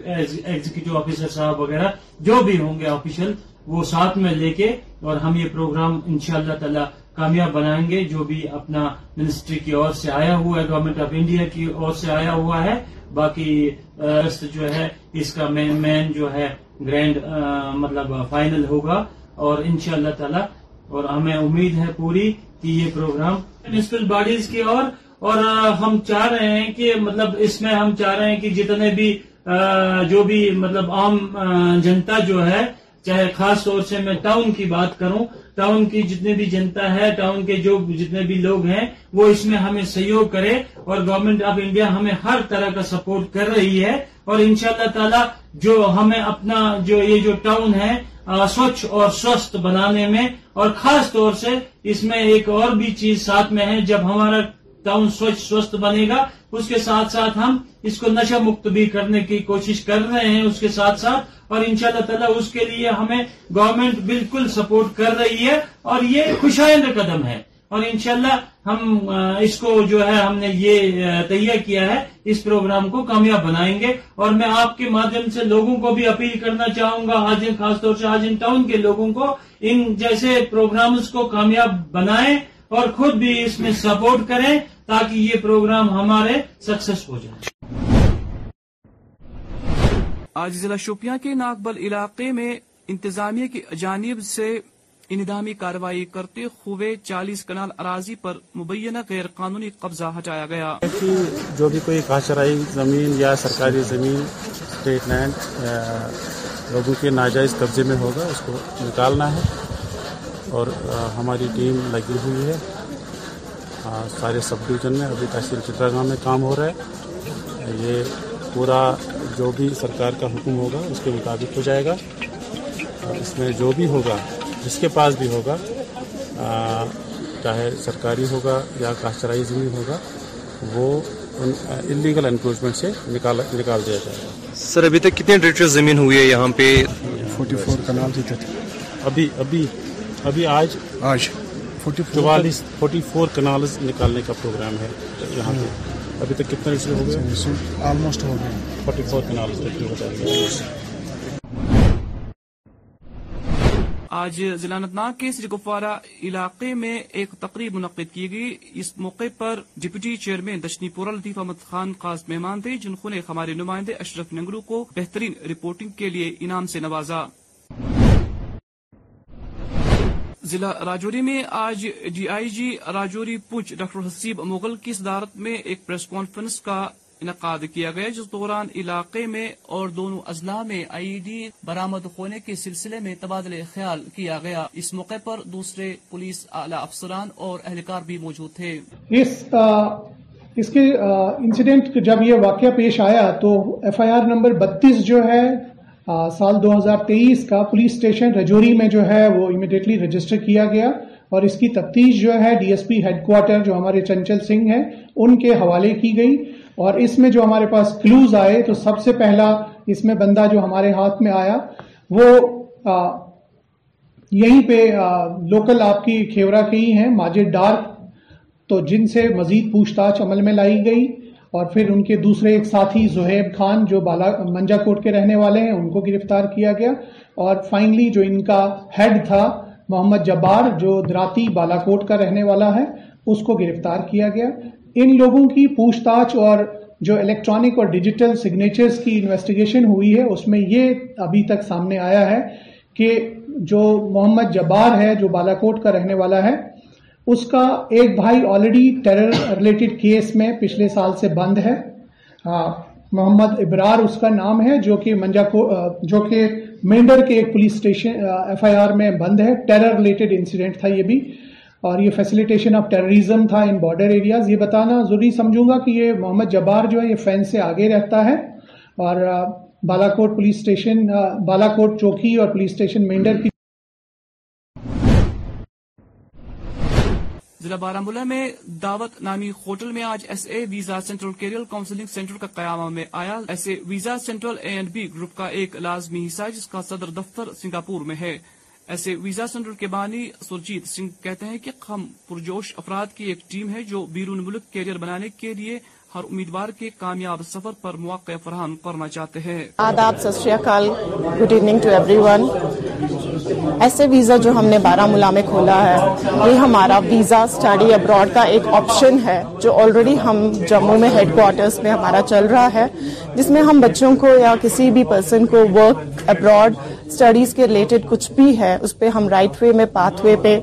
ایگزیکٹو آفیسر صاحب وغیرہ جو بھی ہوں گے آفیشیل وہ ساتھ میں لے کے اور ہم یہ پروگرام انشاءاللہ تعالی کامیاب بنائیں گے جو بھی اپنا منسٹری کی اور سے آیا ہوا ہے گورنمنٹ آف انڈیا کی اور سے آیا ہوا ہے باقی جو ہے اس کا مین مین جو ہے گرینڈ مطلب فائنل ہوگا اور ان شاء اللہ تعالی اور ہمیں امید ہے پوری کہ یہ پروگرام باڈیز کی اور ہم چاہ رہے ہیں کہ مطلب اس میں ہم چاہ رہے ہیں کہ جتنے بھی جو بھی مطلب عام جنتا جو ہے چاہے خاص طور سے میں ٹاؤن کی بات کروں ٹاؤن کی جتنے بھی جنتا ہے ٹاؤن کے جو جتنے بھی لوگ ہیں وہ اس میں ہمیں سہیوگ کرے اور گورنمنٹ آف انڈیا ہمیں ہر طرح کا سپورٹ کر رہی ہے اور ان شاء اللہ تعالی جو ہمیں اپنا جو یہ جو ٹاؤن ہے سوچھ اور سوستھ بنانے میں اور خاص طور سے اس میں ایک اور بھی چیز ساتھ میں ہے جب ہمارا ٹاؤن سوچ سوست بنے گا اس کے ساتھ ساتھ ہم اس کو نشہ مکت بھی کرنے کی کوشش کر رہے ہیں اس کے ساتھ ساتھ اور ان شاء اللہ تعالیٰ اس کے لیے ہمیں گورنمنٹ بالکل سپورٹ کر رہی ہے اور یہ خوشائند قدم ہے اور ان شاء اللہ ہم اس کو جو ہے ہم نے یہ تیار کیا ہے اس پروگرام کو کامیاب بنائیں گے اور میں آپ کے مادھیم سے لوگوں کو بھی اپیل کرنا چاہوں گا حاجن خاص طور سے حاجن ٹاؤن کے لوگوں کو ان جیسے پروگرامز کو کامیاب بنائیں اور خود بھی اس میں سپورٹ کریں تاکہ یہ پروگرام ہمارے سکسس ہو جائے آج ضلع شوپیاں کے ناگبل علاقے میں انتظامیہ کی جانب سے انہدامی کارروائی کرتے ہوئے چالیس کنال اراضی پر مبینہ غیر قانونی قبضہ ہٹایا گیا جو بھی کوئی کاشرائی زمین یا سرکاری زمین اسٹیٹ لینڈ لوگوں کے ناجائز قبضے میں ہوگا اس کو نکالنا ہے اور ہماری ٹیم لگی ہوئی ہے ہاں، سارے سب ڈویژن میں ابھی تحصیل چتراگاہ میں کام ہو رہا ہے یہ پورا جو بھی سرکار کا حکم ہوگا اس کے مطابق ہو جائے گا اس میں جو بھی ہوگا جس کے پاس بھی ہوگا چاہے سرکاری ہوگا یا کاشترائی زمین ہوگا وہ انلیگل انکروچمنٹ سے نکال نکال دیا جائے گا سر ابھی تک کتنے زمین ہوئی ہے یہاں پہ فورٹی فور تھے ابھی ابھی ابھی آج آج فورٹی فور کنالز نکالنے کا پروگرام ہے یہاں پہ ہاں۔ ابھی تک ہو ہو کنالز آج ضلع انتناگ کے سری گفوارہ علاقے میں ایک تقریب منعقد کی گئی اس موقع پر ڈپٹی چیئرمین دشنی پورا لطیف احمد خان خاص مہمان تھے جن نے ہمارے نمائندے اشرف ننگرو کو بہترین رپورٹنگ کے لیے انعام سے نوازا ضلع راجوری میں آج D I G Rajouri Poonch doctor Haseeb Mughal کی صدارت میں ایک پریس کانفرنس کا انعقاد کیا گیا جس دوران علاقے میں اور دونوں اضلاع میں آئی ڈی برامد ہونے کے سلسلے میں تبادلہ خیال کیا گیا اس موقع پر دوسرے پولیس اعلی افسران اور اہلکار بھی موجود تھے اس اس کے انسیڈنٹ جب یہ واقعہ پیش آیا تو ایف آئی آر نمبر بتیس جو ہے سال دو ہزار تیئیس کا پولیس اسٹیشن رجوری میں جو ہے وہ امیڈیٹلی رجسٹر کیا گیا اور اس کی تفتیش جو ہے D S P headquarter جو ہمارے چنچل سنگھ ہیں ان کے حوالے کی گئی اور اس میں جو ہمارے پاس کلوز آئے تو سب سے پہلا اس میں بندہ جو ہمارے ہاتھ میں آیا وہ یہیں پہ لوکل آپ کی کھیورا کے ہی ہیں ماجر ڈارک تو جن سے مزید پوچھ تاچھ عمل میں لائی گئی اور پھر ان کے دوسرے ایک ساتھی زہیب خان جو بالا منجا کوٹ کے رہنے والے ہیں ان کو گرفتار کیا گیا اور فائنلی جو ان کا ہیڈ تھا محمد جبار جو دراتی بالا کوٹ کا رہنے والا ہے اس کو گرفتار کیا گیا ان لوگوں کی پوچھ تاچھ اور جو الیکٹرانک اور ڈیجیٹل سگنیچرز کی انویسٹیگیشن ہوئی ہے اس میں یہ ابھی تک سامنے آیا ہے کہ جو محمد جبار ہے جو بالا کوٹ کا رہنے والا ہے اس کا ایک بھائی آلریڈی ٹیرر ریلیٹڈ کیس میں پچھلے سال سے بند ہے محمد ابرار اس کا نام ہے جو جو کہ کہ منجا کو مینڈر کے ایک پولیس ایف آئی آر میں بند ہے ٹیرر ریلیٹڈ انسیڈنٹ تھا یہ بھی اور یہ فیسلیٹیشن آف ٹیررزم تھا ان بارڈر ایریاز یہ بتانا ضروری سمجھوں گا کہ یہ محمد جبار جو ہے یہ فین سے آگے رہتا ہے اور Balakot police Balakot چوکی اور پولیس اسٹیشن کی ضلع بارہ ملا میں دعوت نامی ہوٹل میں آج S A visa central career counselling centre کا قیام میں آیا S A visa central A and B group کا ایک لازمی حصہ ہے جس کا صدر دفتر سنگاپور میں ہے ایسے ویزا سینٹر کے بانی سرجیت سنگھ کہتے ہیں کہ ہم پرجوش افراد کی ایک ٹیم ہے جو بیرون ملک کیریئر بنانے کے لیے ہر امیدوار کے کامیاب سفر پر مواقع فراہم کرنا چاہتے ہیں گڈ ایوننگ ایسے ویزا جو ہم نے بارہ ملا میں کھولا ہے یہ ہمارا ویزا اسٹڈی ابراڈ کا ایک آپشن ہے جو آلریڈی ہم جموں میں ہیڈ کوارٹرس میں ہمارا چل رہا ہے جس میں ہم بچوں کو یا کسی بھی پرسن کو ورک ابراڈ اسٹڈیز کے ریلیٹڈ کچھ بھی ہے اس پہ ہم رائٹ وے میں پاتھ وے پہ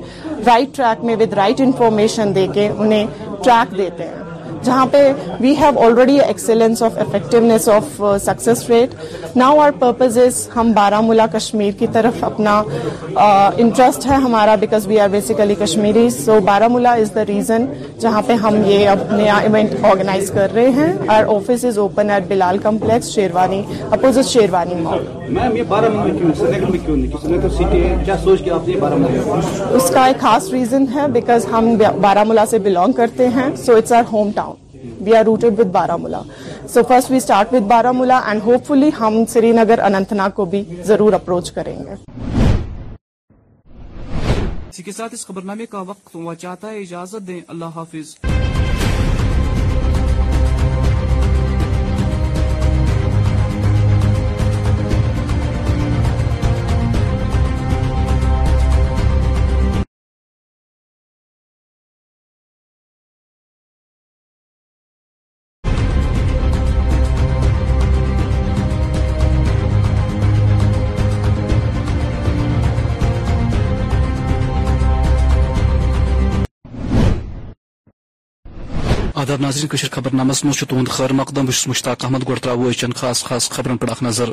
رائٹ ٹریک میں ود رائٹ انفارمیشن دے کے انہیں ٹریک دیتے ہیں جہاں پہ we have already excellence of effectiveness of success rate now our purpose is ہم بارہ ملا کشمیر کی طرف اپنا انٹرسٹ uh, ہے ہمارا because we are basically Kashmiri so Baramulla is the reason جہاں پہ ہم یہ اب نیا ایونٹ آرگنائز کر رہے ہیں our office is open at Bilal complex Sherwani opposite Sherwani میں اس کا ایک خاص ریزن ہے بیکاز ہم بارہ ملا سے بلانگ کرتے ہیں so it's our home town we are rooted with Baramulla so first we start with Baramulla and hope فلی ہم سری نگر اننت ناگ کو بھی ضرور اپروچ کریں گے اسی کے ساتھ اس خبر کا وقت ہوا چاہتا ہے اجازت دیں اللہ حافظ ناظرین خبر نامس مز تہد خیر مقدم بس مشتاق احمد گو ترو اچن خاص خاص خبرن پہ نظر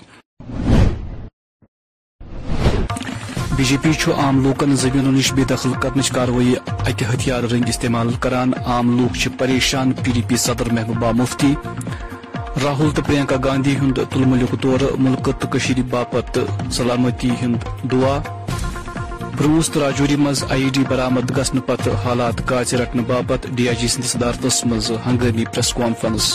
بی جے پی عام لوکن زمینوں نش بے دخل کروی اکہ ہتھیار رنگ استعمال کران عام لوگ پریشان پی ڈی پی صدر محبوبہ مفتی راہل تو پرینکا گاندھی ہند تلملی دور ملک تو باپت سلامتی ہند دعا روس تو راجوری مز آئی ڈی برامد گھن پتہ حالات کاج رٹنے باپت ڈی آئی جی صدارتس مز ہنگامی press conference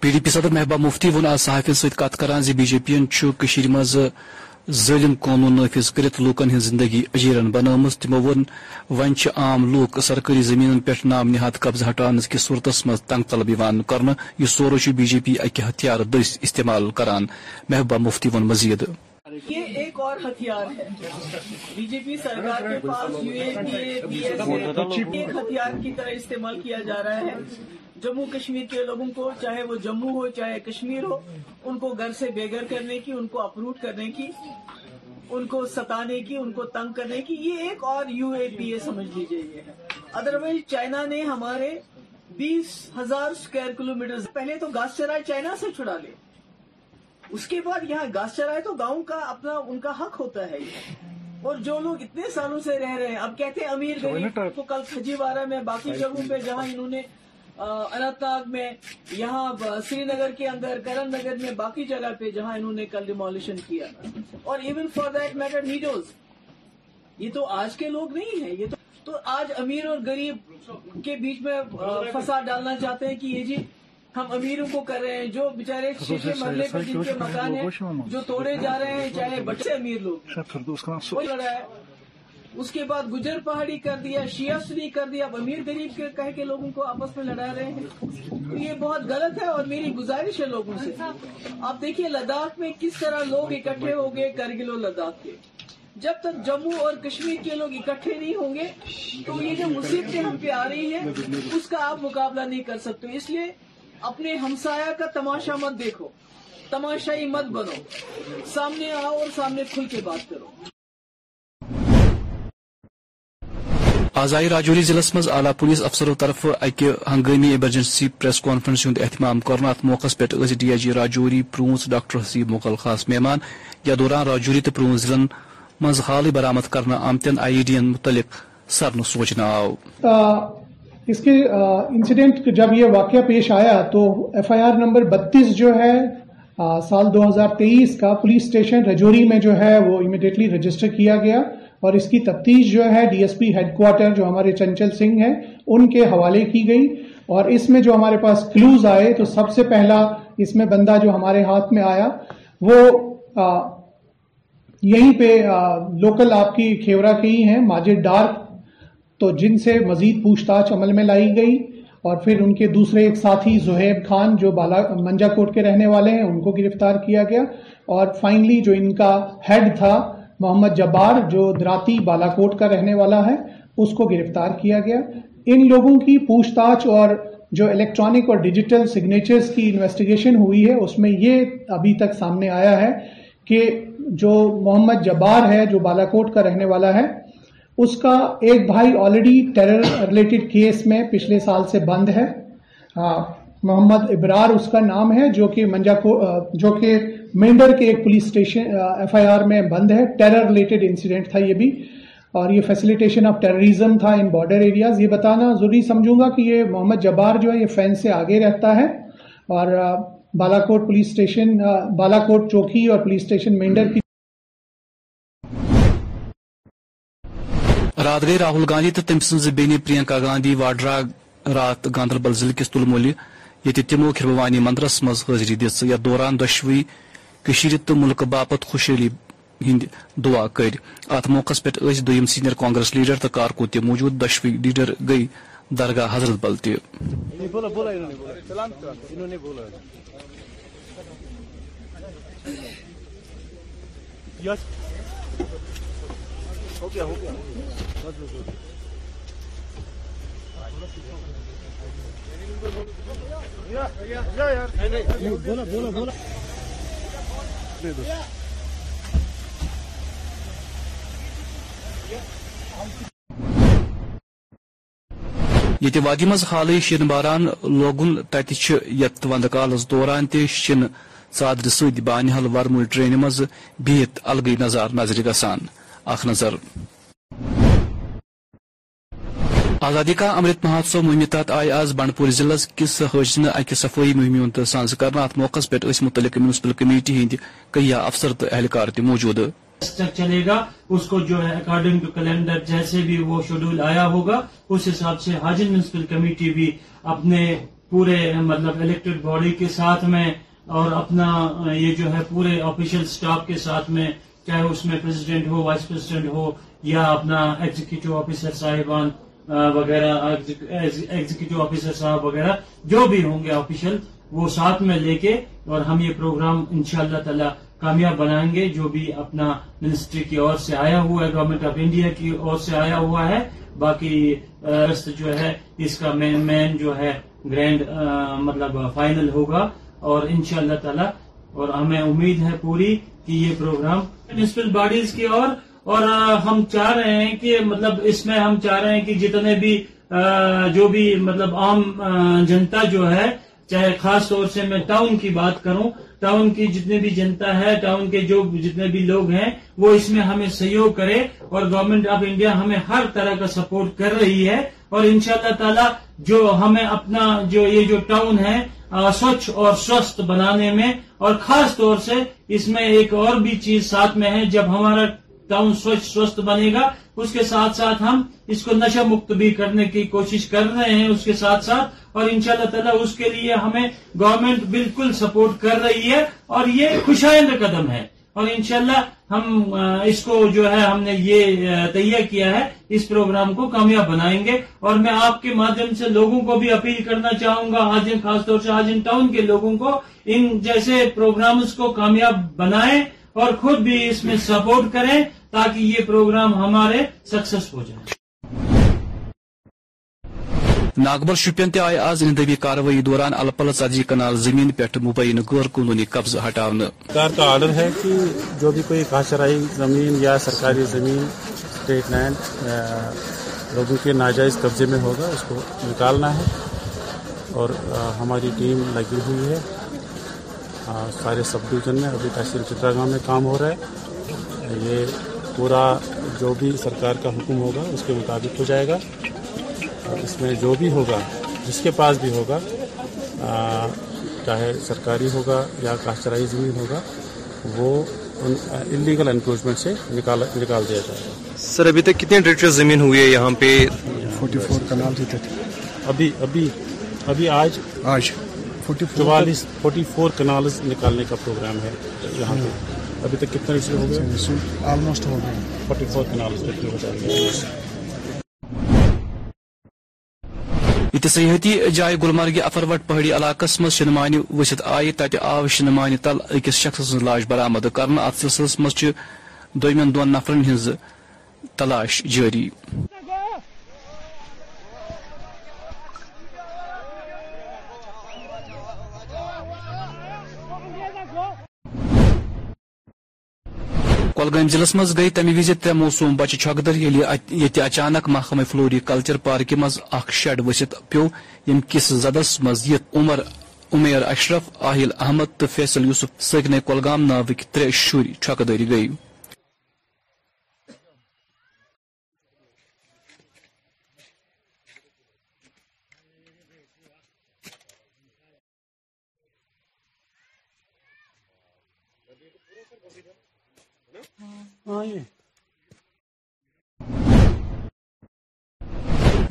P D P صدر محبوبہ مفتی ون کر بی جے پی مز ظلم قانون نافذ کرت لوکن ہن زندگی اجیرن بنامس تمو ون ون عام لوک سرکاری زمین پہ نام نہاد قبضہ ہٹانس کی صورتس مز تنگ طلب یوان کرنے یہ سورو چھ بی جے پی اکہ ہتھیار دس استعمال کران محبہ مفتی ون مزید یہ ایک اور ہتھیار ہے بی جے پی سرکار کے پاس یو اے پی اے ایک ہتھیار کی طرح استعمال کیا جا رہا ہے جموں کشمیر کے لوگوں کو چاہے وہ جموں ہو چاہے کشمیر ہو ان کو گھر سے بے گھر کرنے کی ان کو اپروٹ کرنے کی ان کو ستانے کی ان کو تنگ کرنے کی یہ ایک اور یو اے پی اے سمجھ لیجئے یہ ہے ادروائز چائنا نے ہمارے بیس ہزار اسکوائر کلو میٹر پہلے تو گاس چرائے چائنا سے چھڑا لے اس کے بعد یہاں گاس چرائے تو گاؤں کا اپنا ان کا حق ہوتا ہے اور جو لوگ اتنے سالوں سے رہ رہے ہیں اب کہتے ہیں امیر تو کل سجیوارہ میں باقی جگہوں پہ جہاں انہوں نے انتناگ میں یہاں سری نگر کے اندر کرن نگر میں باقی جگہ پہ جہاں انہوں نے کل ڈیمولیشن کیا اور even for that matter needs یہ تو آج کے لوگ نہیں ہیں یہ تو آج امیر اور غریب کے بیچ میں فساد ڈالنا چاہتے ہیں کہ یہ جی ہم امیروں کو کر رہے ہیں جو بےچارے شیشے محلے پر کے مکان ہیں جو توڑے جا رہے ہیں چاہے بچے امیر لوگ لڑا ہے اس کے بعد گجر پہاڑی کر دیا شیسری کر دیا اب امیر غریب کہہ کہ لوگوں کو آپس میں لڑا رہے ہیں تو یہ بہت غلط ہے اور میری گزارش ہے لوگوں سے آپ دیکھیے لداخ میں کس طرح لوگ اکٹھے ہو گئے کرگل و لداخ کے جب تک جموں اور کشمیر کے لوگ اکٹھے نہیں ہوں گے تو یہ جو ہم پہ آ رہی ہے اس کا آپ مقابلہ نہیں کر سکتے اس لیے اپنے ہمسایا کا تماشا مت دیکھو تماشائی مت بنو سامنے آؤ اور سامنے کھل کے بات کرو آزائی راجوری ضلع مز اعلی پولیس افسروں طرف اکہ ہنگامی ایمرجنسی پریس کانفرنس ہند اہتمام کرنا ات موقع پہ D I G Rajouri prawns doctor Haseeb Mughal خاص مہمان یا دوران راجوری تو پرونس ضلع مز حال برآمد برامد کرنا آمتن آئی ای ڈی متعلق سرن سوچنا آو اس کے انسیڈنٹ جب یہ واقعہ پیش آیا تو ایف آئی آر نمبر بتیس جو ہے سال دو ہزار تیئیس کا پولیس اسٹیشن رجوری میں جو ہے وہ امیڈیٹلی رجسٹر کیا گیا اور اس کی تفتیش جو ہے ڈی ایس ہیڈ کوارٹر جو ہمارے چنچل سنگھ ہیں ان کے حوالے کی گئی اور اس میں جو ہمارے پاس کلوز آئے تو سب سے پہلا اس میں بندہ جو ہمارے ہاتھ میں آیا وہ پہ لوکل آپ کی کھیورا کے ہی ہیں ماجر ڈارک تو جن سے مزید پوچھ تاچھ عمل میں لائی گئی اور پھر ان کے دوسرے ایک ساتھی زہیب خان جو بالا منجا کوٹ کے رہنے والے ہیں ان کو گرفتار کیا گیا اور فائنلی جو ان کا ہیڈ تھا محمد جبار جو دراتی بالا کوٹ کا رہنے والا ہے اس کو گرفتار کیا گیا ان لوگوں کی پوچھ تاچھ اور جو الیکٹرانک اور ڈیجیٹل سگنیچرز کی انویسٹیگیشن ہوئی ہے اس میں یہ ابھی تک سامنے آیا ہے کہ جو محمد جبار ہے جو بالا کوٹ کا رہنے والا ہے اس کا ایک بھائی آلریڈی ٹیرر ریلیٹڈ کیس میں پچھلے سال سے بند ہے ہاں، محمد ابرار اس کا نام ہے جو کہ منجا کو جو کہ مینڈر کے ایک police station F I R میں بند ہے ٹیرر ریلیٹڈ انسیڈنٹ تھا یہ بھی اور یہ فیسلیٹیشن آف ٹیررزم تھا ان بارڈر ایریاز یہ بتانا ضروری سمجھوں گا کہ یہ محمد جبار جو ہے یہ فین سے آگے رہتا ہے اور Balakot police station Balakot چوکی اور پولیس اسٹیشن مینڈر کی رات گئی راہل گاندھی تو تم سنز بینی پرینکا گاندھی واڈرا رات گاندربل ضلع کس تل مولی یعہ تمو کانی مندرس مز حاضری دس یتھ دوران دشوی کشیر تو ملک باپت خوشحالی ہند دعا کر ات موقع پہ دم سینئر کانگریس لیڈر تو کارکو موجود دشوی لیڈر گئی درگاہ حضرت بل ت یہ وادی مالی شین باران لوگن تتہ وند کالس دوران تے شین چادر ست بان ومل ٹرین مز بہت الگ نظار نظر گسان اخ نظر آزادی کا امرت مہوتسو مہم تحت آئے آج بنڈ پور ضلع پر اہلکار موجود ہیں جس موجود چلے گا اس کو جو ہے اکارڈنگ ٹو کیلنڈر جیسے بھی وہ شیڈول آیا ہوگا اس حساب سے حاجن میونسپل کمیٹی بھی اپنے پورے مطلب الیکٹڈ باڈی کے ساتھ میں اور اپنا یہ جو ہے پورے آفیشل اسٹاف کے ساتھ میں چاہے اس میں پریزیڈینٹ ہو وائس پریزیڈنٹ ہو یا اپنا ایگزیکٹو آفیسر صاحبان وغیرہ ایگزیکٹو آفیسر صاحب وغیرہ جو بھی ہوں گے آفیشل وہ ساتھ میں لے کے اور ہم یہ پروگرام ان شاء اللہ تعالیٰ کامیاب بنائیں گے جو بھی اپنا منسٹری کی اور سے آیا ہوا ہے گورنمنٹ آف انڈیا کی اور سے آیا ہوا ہے باقی جو ہے اس کا مین مین جو ہے گرینڈ مطلب فائنل ہوگا اور ان شاء اللہ تعالی اور ہمیں امید ہے پوری کہ یہ پروگرام میونسپل باڈیز کی اور اور ہم چاہ رہے ہیں کہ مطلب اس میں ہم چاہ رہے ہیں کہ جتنے بھی جو بھی مطلب عام جنتا جو ہے چاہے خاص طور سے میں ٹاؤن کی بات کروں ٹاؤن کی جتنے بھی جنتا ہے ٹاؤن کے جو جتنے بھی لوگ ہیں وہ اس میں ہمیں سہیوگ کرے اور گورنمنٹ آف انڈیا ہمیں ہر طرح کا سپورٹ کر رہی ہے اور ان شاء اللہ تعالی جو ہمیں اپنا جو یہ جو ٹاؤن ہے سوچ اور سوستھ بنانے میں اور خاص طور سے اس میں ایک اور بھی چیز ساتھ میں ہے جب ہمارا ٹاؤن سوچ سوستھ بنے گا اس کے ساتھ ساتھ ہم اس کو نشہ مکت بھی کرنے کی کوشش کر رہے ہیں اس کے ساتھ ساتھ اور ان شاء اللہ تعالیٰ اس کے لیے ہمیں گورنمنٹ بالکل سپورٹ کر رہی ہے اور یہ خوشائند قدم ہے اور ان شاء اللہ ہم اس کو جو ہے ہم نے یہ تیار کیا ہے اس پروگرام کو کامیاب بنائیں گے اور میں آپ کے مادھیم سے لوگوں کو بھی اپیل کرنا چاہوں گا حاجن خاص طور سے حاجین ٹاؤن کے لوگوں کو ان جیسے پروگرامز کو کامیاب بنائیں اور خود بھی اس میں سپورٹ کریں تاکہ یہ پروگرام ہمارے سکسس ہو جائے ناگبل اندوی کاروائی دوران الپل کنال زمین قانونی قبضہ کا ہے کہ جو بھی کوئی زمین یا سرکاری زمین اسٹیٹ لینڈ لوگوں کے ناجائز قبضے میں ہوگا اس کو نکالنا ہے اور ہماری ٹیم لگی ہوئی ہے سارے سب ڈویژن میں ابھی تحصیل چترا گاؤں میں کام ہو رہا ہے یہ پورا جو بھی سرکار کا حکم ہوگا اس کے مطابق ہو جائے گا اور اس میں جو بھی ہوگا جس کے پاس بھی ہوگا چاہے سرکاری ہوگا یا کاشترائی زمین ہوگا وہ انلیگل انکروچمنٹ سے نکال نکال دیا جائے گا سر ابھی تک کتنے زمین ہوئی ہے یہاں پہ فورٹی فور کنال ابھی ابھی ابھی آج آج چوالیس فورٹی فور کنالز نکالنے کا پروگرام ہے یہاں پہ ہاں۔ ابھی تک کتنا ریسیو ہو گیا آلموسٹ ہو گئے فورٹی فور کنالز یہ سیاحتی جائے گلمرگ افروٹ پہاڑی علاقہ مز شنمانہ وسط آئی تت آو شنمانہ تل اکس شخص سن لاش برامد کرنا ات سلسلس مز دن دون نفرن ہز تلاش جاری کم ضلع مز گئی تمہ تر موسوم بچہ چھکدر در یہ اچانک محکمہ فلوری کلچر پارکہ مز اخ شڈ پیو یم کس زدس عمر عمیر اشرف آہل احمد تو فیصل یوسف سکنے کلگام ناوک ترے شر چکد گئی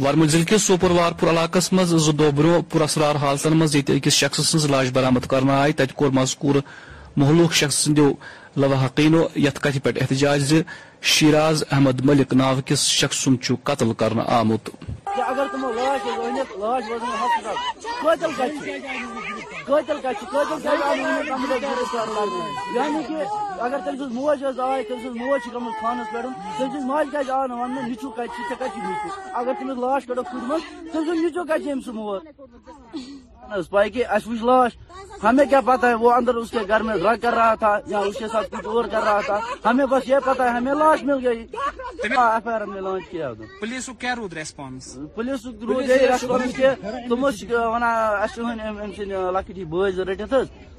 ورمل ضلع کس وارپور علاقہ مز زو برو پر اثرار حالتن مزہ اکس شخص سن لاش برامد کرنا آئی تت کور مذکور محلوق شخص سند یت کت پہ احتجاج شیراز احمد ملک نا شخص قتل کرنا لاش قرل کتر یعنی کہ اگر تم سن موج آئی تم موجود خان پڑھ ماج کنچو تم سن لاسٹ پیٹر ام نوت مو ہمیں کیا پتہ ہے وہ اندر اس کے گھر میں ڈرگ کر رہا تھا یا اس کے ساتھ کچھ اور کر رہا تھا ہمیں بس یہ پتہ ہمیں لاش مل گئی ایف آئی لانچ کیا پولیس روز یہ تمہانا اچھا ام سٹھی بٹھت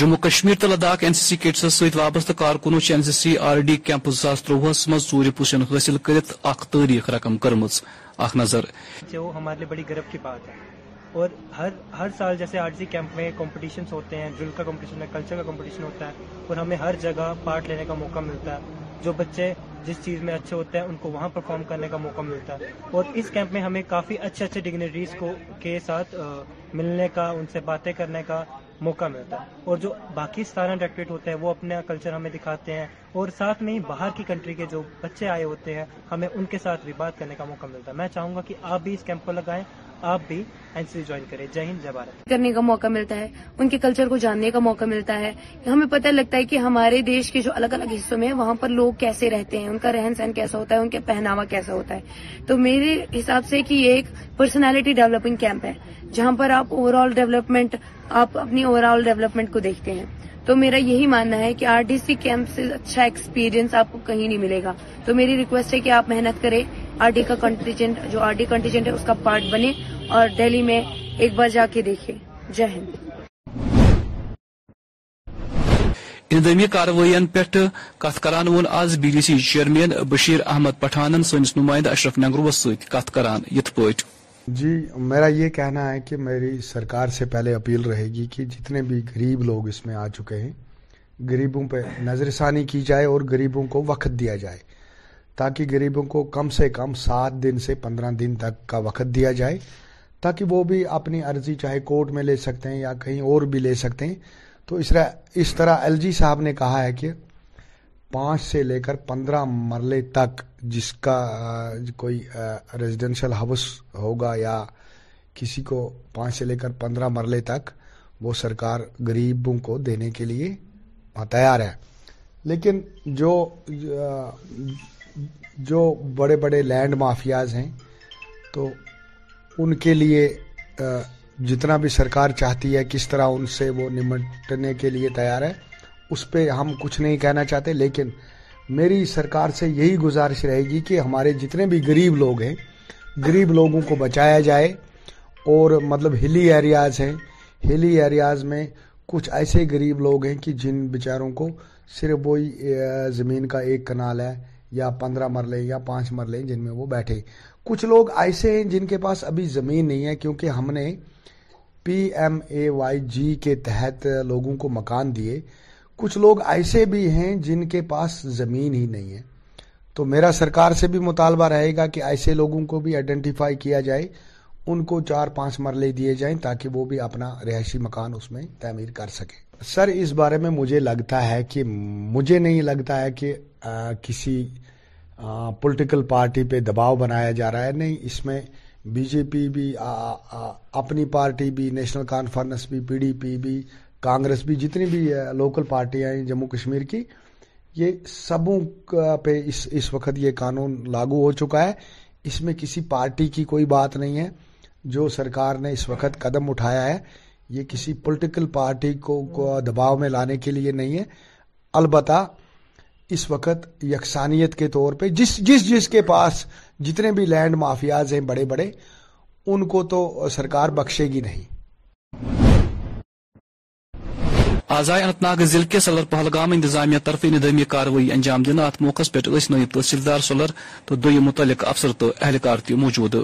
جموں کشمیر تو لداخی کٹس وابستوں حاصل کرم جو ہمارے لیے بڑی گرو کی بات ہے اور ہر سال جیسے آر سی کیمپ میں ہوتے ہیں کا ہے کلچر کا کمپٹیشن ہوتا ہے اور ہمیں ہر جگہ پارٹ لینے کا موقع ملتا ہے جو بچے جس چیز میں اچھے ہوتے ہیں ان کو وہاں پر فارم کرنے کا موقع ملتا ہے اور اس کیمپ میں ہمیں کافی اچھے اچھے ڈگنیٹریز کو کے ساتھ ملنے کا ان سے باتیں کرنے کا موقع ملتا ہے اور جو باقی سارا ڈیکٹریٹ ہوتا ہے وہ اپنا کلچر ہمیں دکھاتے ہیں اور ساتھ میں ہی باہر کی کنٹری کے جو بچے آئے ہوتے ہیں ہمیں ان کے ساتھ بھی بات کرنے کا موقع ملتا ہے میں چاہوں گا کہ آپ بھی اس کیمپ کو لگائیں آپ بھی جوائن کریں جے ہند جے بھارت کرنے کا موقع ملتا ہے ان کے کلچر کو جاننے کا موقع ملتا ہے ہمیں پتہ لگتا ہے کہ ہمارے دیش کے جو الگ الگ حصوں میں وہاں پر لوگ کیسے رہتے ہیں ان کا رہن سہن کیسا ہوتا ہے ان کا پہناوا کیسا ہوتا ہے تو میرے حساب سے کہ یہ ایک پرسنالٹی ڈیولپنگ کیمپ ہے جہاں پر آپ اوور ڈیولپمنٹ کو دیکھتے ہیں تو میرا یہی ماننا ہے کہ آر ڈی سی کیمپ سے اچھا ایکسپیرینس آپ کو کہیں نہیں ملے گا تو میری ریکویسٹ ہے کہ آپ محنت کرے آر ڈی کا کنٹیجنٹ جو آر ڈی کنٹیجنٹ ہے اس کا پارٹ بنے اور دہلی میں ایک بار جا کے دیکھے جے کت کران وون آز B D C chairman Bashir Ahmad پٹھانن سنس نمائندہ اشرف نگروس کران یت جی میرا یہ کہنا ہے کہ میری سرکار سے پہلے اپیل رہے گی کہ جتنے بھی غریب لوگ اس میں آ چکے ہیں غریبوں پہ نظر ثانی کی جائے اور غریبوں کو وقت دیا جائے تاکہ غریبوں کو کم سے کم سات دن سے پندرہ دن تک کا وقت دیا جائے تاکہ وہ بھی اپنی عرضی چاہے کورٹ میں لے سکتے ہیں یا کہیں اور بھی لے سکتے ہیں تو اس طرح اس طرح ایل جی صاحب نے کہا ہے کہ پانچ سے لے کر پندرہ مرلے تک جس کا کوئی ریزیڈینشل ہاؤس ہوگا یا کسی کو پانچ سے لے کر پندرہ مرلے تک وہ سرکار غریبوں کو دینے کے لیے تیار ہے لیکن جو جو بڑے بڑے لینڈ مافیاز ہیں تو ان کے لیے جتنا بھی سرکار چاہتی ہے کس طرح ان سے وہ نمٹنے کے لیے تیار ہے اس پہ ہم کچھ نہیں کہنا چاہتے لیکن میری سرکار سے یہی گزارش رہے گی کہ ہمارے جتنے بھی گریب لوگ ہیں گریب لوگوں کو بچایا جائے اور مطلب ہلی ایریاز ہیں ہلی ایریاز میں کچھ ایسے گریب لوگ ہیں کہ جن بیچاروں کو صرف وہی زمین کا ایک کنال ہے یا پندرہ مرلے یا پانچ مرلے جن میں وہ بیٹھے کچھ لوگ ایسے ہیں جن کے پاس ابھی زمین نہیں ہے کیونکہ ہم نے P M A Y G کے تحت لوگوں کو مکان دیے کچھ لوگ ایسے بھی ہیں جن کے پاس زمین ہی نہیں ہے تو میرا سرکار سے بھی مطالبہ رہے گا کہ ایسے لوگوں کو بھی آئیڈینٹیفائی کیا جائے ان کو چار پانچ مرلے دیے جائیں تاکہ وہ بھی اپنا رہائشی مکان اس میں تعمیر کر سکے سر اس بارے میں مجھے لگتا ہے کہ مجھے نہیں لگتا ہے کہ کسی پولیٹیکل پارٹی پہ دباؤ بنایا جا رہا ہے نہیں اس میں بی جے پی بھی اپنی پارٹی بھی نیشنل کانفرنس بھی پی ڈی پی بھی کانگریس بھی جتنی بھی لوکل پارٹیاں ہیں جموں کشمیر کی یہ سبوں پہ اس وقت یہ قانون لاگو ہو چکا ہے اس میں کسی پارٹی کی کوئی بات نہیں ہے جو سرکار نے اس وقت قدم اٹھایا ہے یہ کسی پولیٹیکل پارٹی کو دباؤ میں لانے کے لیے نہیں ہے البتہ اس وقت یکسانیت کے طور پہ جس جس جس کے پاس جتنے بھی لینڈ مافیاز ہیں بڑے بڑے ان کو تو سرکار بخشے گی نہیں آزائے انت ناگ ضلع کے سلر پہلگام انتظامیہ طرف ندمی کاروائی انجام دن ات موقع پہ نئی تحصیلدار سلر تو دو متعلق افسر تو اہلکار اہلکارتی موجود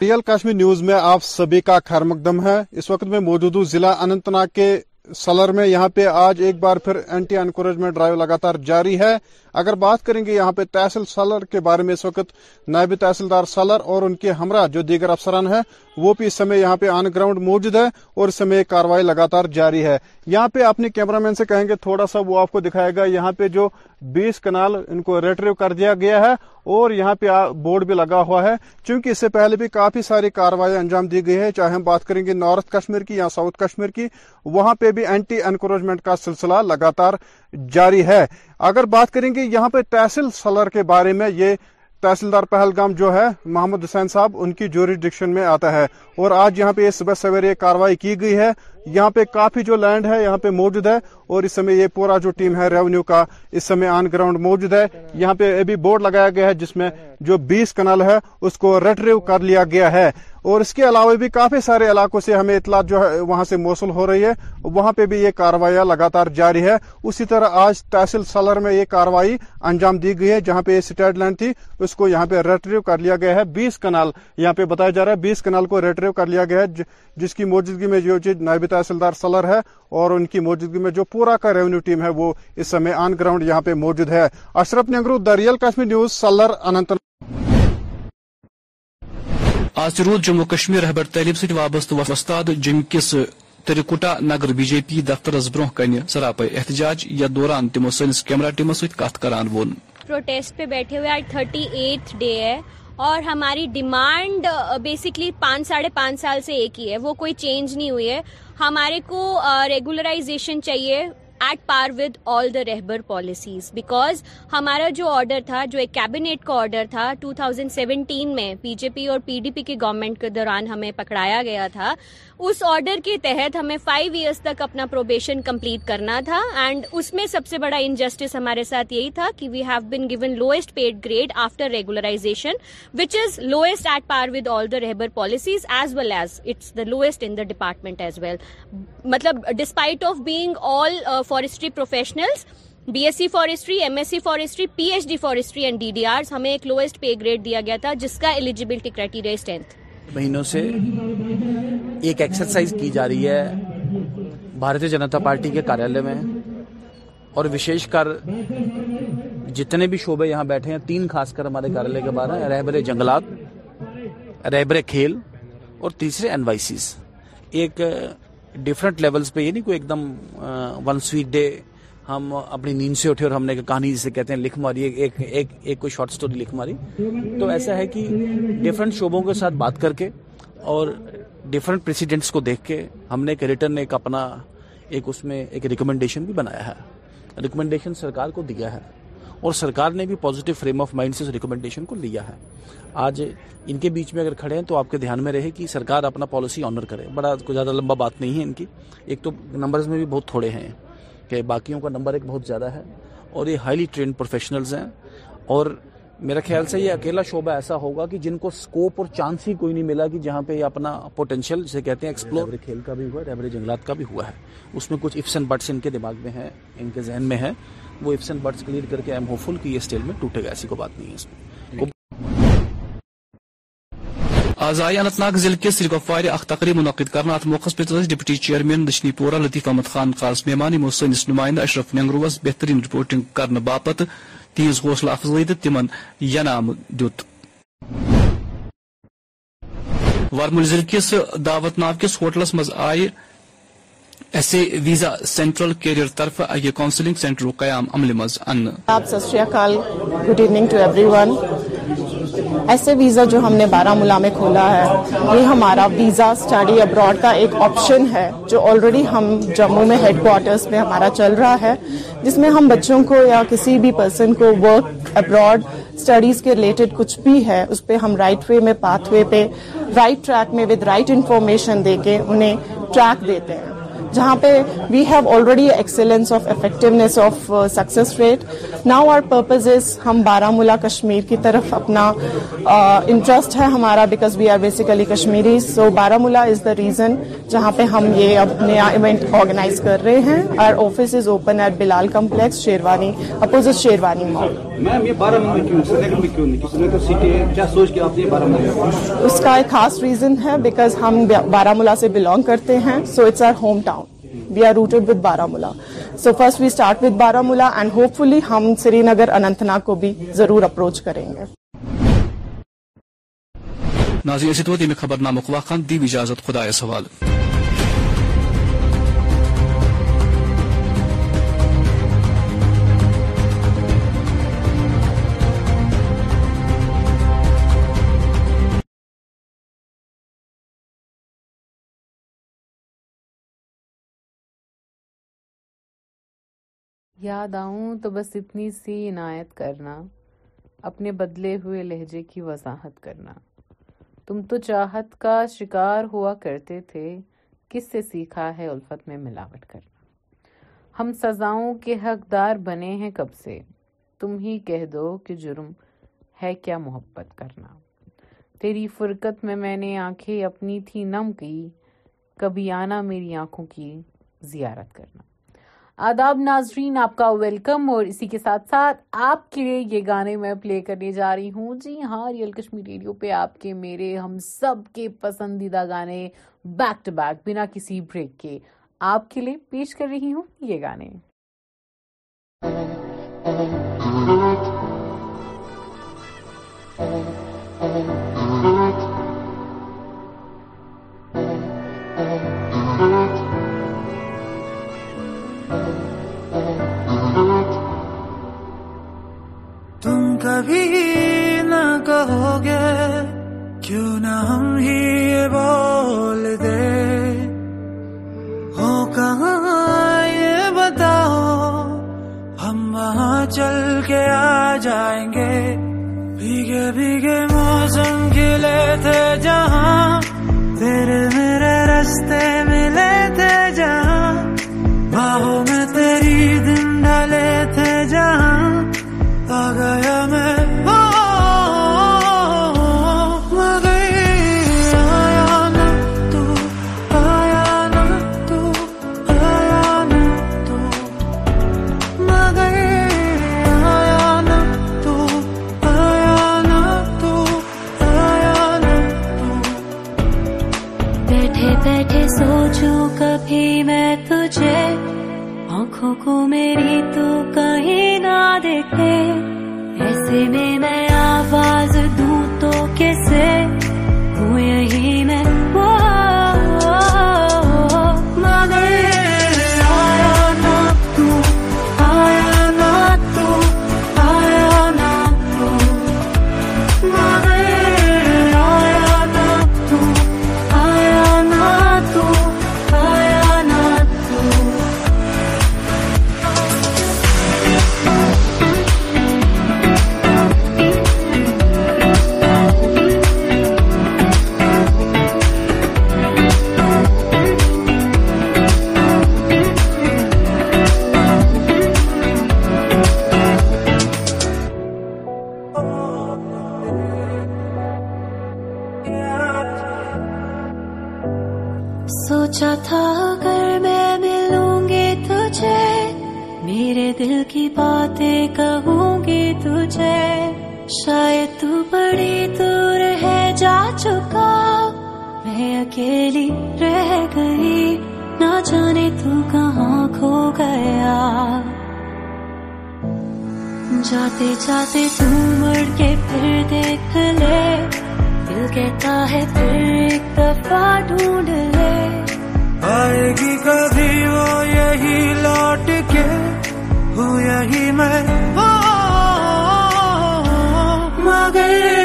ریئل کشمیر نیوز میں آپ سبھی کا خیر مقدم ہے اس وقت میں موجود ہوں ضلع انت ناگ کے سلر میں یہاں پہ آج ایک بار پھر اینٹی انکوریجمنٹ ڈرائیو لگاتار جاری ہے اگر بات کریں گے یہاں پہ تحصیل سالر کے بارے میں اس وقت نائب تحصیلدار سالر اور ان کے ہمراہ جو دیگر افسران ہیں وہ بھی اس سمے یہاں پہ آن گراؤنڈ موجود ہے اور اس سمے کاروائی لگاتار جاری ہے یہاں پہ اپنے کیمرہ مین سے کہیں گے تھوڑا سا وہ آپ کو دکھائے گا یہاں پہ جو بیس کنال ان کو ریٹریو کر دیا گیا ہے اور یہاں پہ بورڈ بھی لگا ہوا ہے چونکہ اس سے پہلے بھی کافی ساری کاروائیں انجام دی گئی ہے چاہے ہم بات کریں گے نارتھ کشمیر کی یا ساؤتھ کشمیر کی وہاں پہ بھی اینٹی انکروچمنٹ کا سلسلہ لگاتار جاری ہے اگر بات کریں گے یہاں پہ تحصیل سلر کے بارے میں یہ تحصیلدار پہلگام جو ہے محمد حسین صاحب ان کی جوریڈکشن ڈکشن میں آتا ہے اور آج یہاں پہ یہ صبح سویرے یہ کاروائی کی گئی ہے یہاں پہ کافی جو لینڈ ہے یہاں پہ موجود ہے اور اس سمے یہ پورا جو ٹیم ہے ریونیو کا اس سمے آن گراؤنڈ موجود ہے یہاں پہ ابھی بورڈ لگایا گیا ہے جس میں جو بیس کنال ہے اس کو ریٹریو کر لیا گیا ہے اور اس کے علاوہ بھی کافی سارے علاقوں سے ہمیں اطلاع جو ہے وہاں سے موصول ہو رہی ہے وہاں پہ بھی یہ کاروائیاں لگاتار جاری ہے اسی طرح آج تحصیل سالر میں یہ کاروائی انجام دی گئی ہے جہاں پہ یہ سٹیڈ لینڈ تھی اس کو یہاں پہ ریٹریو کر لیا گیا ہے بیس کنال یہاں پہ بتایا جا رہا ہے بیس کنال کو ریٹریو کر لیا گیا ہے جس کی موجودگی میں جو چیز نائب تحصیل دار سلر ہے اور ان کی موجودگی میں جو پورا کا ریونیو ٹیم ہے وہ اس سمے آن گراؤنڈ یہاں پہ موجود ہے اشرف نگرو دریال نیوز سلر انت آج روز جموں کشمیر احبر تحری وابستہ وستاد جم کس ترکوٹا نگر بی جے پی دفتر کن سراپے احتجاج یا دوران تمو سنس کیمرہ ٹیموں ڈے ہے اور ہماری ڈیمانڈ بیسکلی پانچ ساڑھے پانچ سال سے ایک ہی ہے وہ کوئی چینج نہیں ہوئی ہے ہمارے کو ریگولرائزیشن چاہیے at par with all the Rahbar policies because ہمارا جو آرڈر تھا جو ایک کیبنیٹ کا آرڈر تھا ٹو تھاؤزینڈ سیونٹین میں پی جے پی اور پی ڈی پی کے گورنمنٹ کے دوران ہمیں پکڑایا گیا تھا اس آرڈر کے تحت ہمیں فائیو ایئرس تک اپنا پروبیشن کمپلیٹ کرنا تھا اینڈ اس میں سب سے بڑا انجسٹس ہمارے ساتھ یہی تھا کہ we have been given lowest paid grade after regularisation which is lowest at par with all the Rehbar policies as well as it's the lowest in the department as well مطلب despite of being all forestry professionals B S C forestry M S C forestry P H D forestry and D D Rs ہمیں ایک lowest pay grade دیا گیا تھا جس کا eligibility criteria اس tenth مہینوں سے ایک ایکسرسائز کی جا رہی ہے بھارتیہ جنتا پارٹی کے کاریالے میں اور وشیش کر جتنے بھی شعبے یہاں بیٹھے ہیں تین خاص کر ہمارے کاریالے کے بارے ہیں رہبر جنگلات رہبر کھیل اور تیسرے این وائی سیز ایک ڈفرنٹ لیولز پہ یہ نہیں کوئی ایک دم ون سویٹ ڈے ہم اپنی نیند سے اٹھے اور ہم نے کہانی جسے کہتے ہیں لکھ ماری ایک کوئی شارٹ سٹوری لکھ ماری تو ایسا ہے کہ ڈفرینٹ شعبوں کے ساتھ بات کر کے اور ڈفرینٹ پریسیڈنٹس کو دیکھ کے ہم نے ایک ریٹرن ایک اپنا ایک اس میں ایک ریکمنڈیشن بھی بنایا ہے ریکمنڈیشن سرکار کو دیا ہے اور سرکار نے بھی پوزیٹیو فریم آف مائنڈ سے کو لیا ہے آج ان کے بیچ میں اگر کھڑے ہیں تو آپ کے دھیان میں رہے کہ سرکار اپنا پالیسی آنر کرے بڑا کوئی زیادہ لمبا بات نہیں ہے ان کی ایک تو نمبرز میں بھی بہت تھوڑے ہیں کہ باقیوں کا نمبر ایک بہت زیادہ ہے اور یہ ہائیلی ٹرینڈ پروفیشنلز ہیں اور میرا خیال سے یہ اکیلا شعبہ ایسا ہوگا کہ جن کو سکوپ اور چانس ہی کوئی نہیں ملا کہ جہاں پہ یہ اپنا پوٹینشیل جسے کہتے ہیں ایکسپلور کھیل کا بھی ہوا ہے جنگلات کا بھی ہوا ہے اس میں کچھ بٹس ان کے دماغ میں ہیں ان کے ذہن میں وہ ایفس اینڈ برڈس کلیئر کر کے ایم ہوپ فل کہ یہ اسٹیل میں ٹوٹے گا ایسی کوئی بات نہیں ہے اس میں آزائی اننت ناگ ضلع کے سری گفوار اخ تقریب منعقد کرنا ات موقع پہ ڈپٹی چیئرمین دشنی پورہ لطیف احمد خان خاص مہمان ہم سنس نمائندہ اشرف نگروس بہترین رپورٹنگ کرنے باپت تہذ حوصلہ افزائی تو تم انعام دیت ورمل ضلع کس دعوت ناو کس ہوٹلس مز آئی ایسے ویزا سینٹرل کیریئر طرف سینٹر قیام عمل مز ان کیریئرنگ ستر گڈ ایوننگ ایسے ویزا جو ہم نے بارہ ملا میں کھولا ہے یہ ہمارا ویزا اسٹڈی ابروڈ کا ایک آپشن ہے جو آلریڈی ہم جموں میں ہیڈ کوارٹرز میں ہمارا چل رہا ہے جس میں ہم بچوں کو یا کسی بھی پرسن کو ورک ابروڈ اسٹڈیز کے ریلیٹڈ کچھ بھی ہے اس پہ ہم رائٹ وے میں پاتھ وے پہ رائٹ ٹریک میں ود رائٹ انفارمیشن دے کے انہیں ٹریک دیتے ہیں جہاں پہ we have already excellence of effectiveness of success rate now our purpose is ہم بارہ ملا کشمیر کی طرف اپنا انٹرسٹ uh, ہے ہمارا because we are basically Kashmiri so Baramulla is the reason جہاں پہ ہم یہ اپنے ایونٹ آرگنائز کر رہے ہیں our office is open at Bilal complex Sherwani opposite Sherwani میں اس کا ایک خاص ریزن ہے بیکاز ہم بارہ ملا سے بلانگ کرتے ہیں so it's our home town we are rooted with Baramulla so first we start with Baramulla and hope فلی ہم سری نگر اننت ناگ کو بھی ضرور اپروچ کریں گے ناظرین میں خبر دی اجازت خدا سوال یاد آؤں تو بس اتنی سی عنایت کرنا اپنے بدلے ہوئے لہجے کی وضاحت کرنا تم تو چاہت کا شکار ہوا کرتے تھے کس سے سیکھا ہے الفت میں ملاوٹ کرنا ہم سزاؤں کے حقدار بنے ہیں کب سے تم ہی کہہ دو کہ جرم ہے کیا محبت کرنا تیری فرقت میں میں نے آنکھیں اپنی تھی نم کی کبھی آنا میری آنکھوں کی زیارت کرنا آداب ناظرین آپ کا ویلکم اور اسی کے ساتھ ساتھ آپ کے لیے یہ گانے میں پلے کرنے جا رہی ہوں جی ہاں ریئل کشمیر ریڈیو پہ آپ کے میرے ہم سب کے پسندیدہ گانے بیک ٹو بیک بنا کسی بریک کے آپ کے لیے پیش کر رہی ہوں یہ گانے کیوں نہ ہم ہی بول دے ہو کہاں یہ بتاؤ ہم وہاں چل کے آ جائیں گے بھیگے بھیگے موسم کھلے تھے جہاں کہتا ہے پھر ایک دفعہ ڈھونڈ لے آئے گی کبھی وہ یہی لوٹ کے ہوں یہی میں ہاں۔ مگر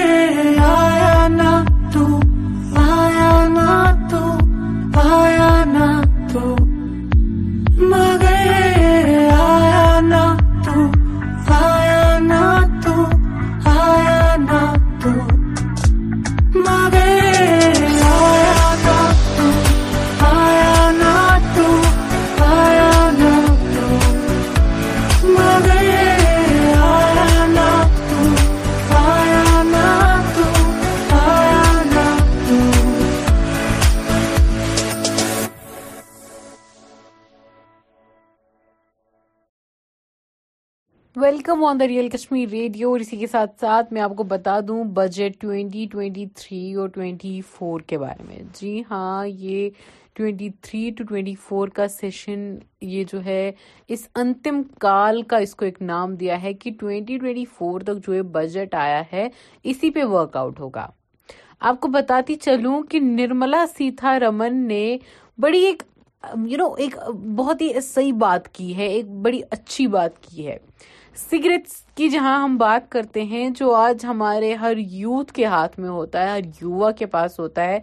welcome on the real Kashmir radio اور اسی کے ساتھ ساتھ میں آپ کو بتا دوں بجٹ ٹوئنٹی ٹوئنٹی تھری اور ٹوئنٹی فور کے بارے میں جی ہاں یہ twenty three to twenty four کا سیشن یہ جو ہے اس انتم کال کا اس کو ایک نام دیا ہے کہ ٹوئنٹی ٹوینٹی فور تک جو بجٹ آیا ہے اسی پہ ورک آؤٹ ہوگا آپ کو بتاتی چلوں کہ نرملا سیتھا رمن نے بڑی ایک یو نو ایک بہت ہی صحیح بات کی ہے ایک بڑی اچھی بات کی ہے سگریٹس کی جہاں ہم بات کرتے ہیں جو آج ہمارے ہر یوتھ کے ہاتھ میں ہوتا ہے ہر یووا کے پاس ہوتا ہے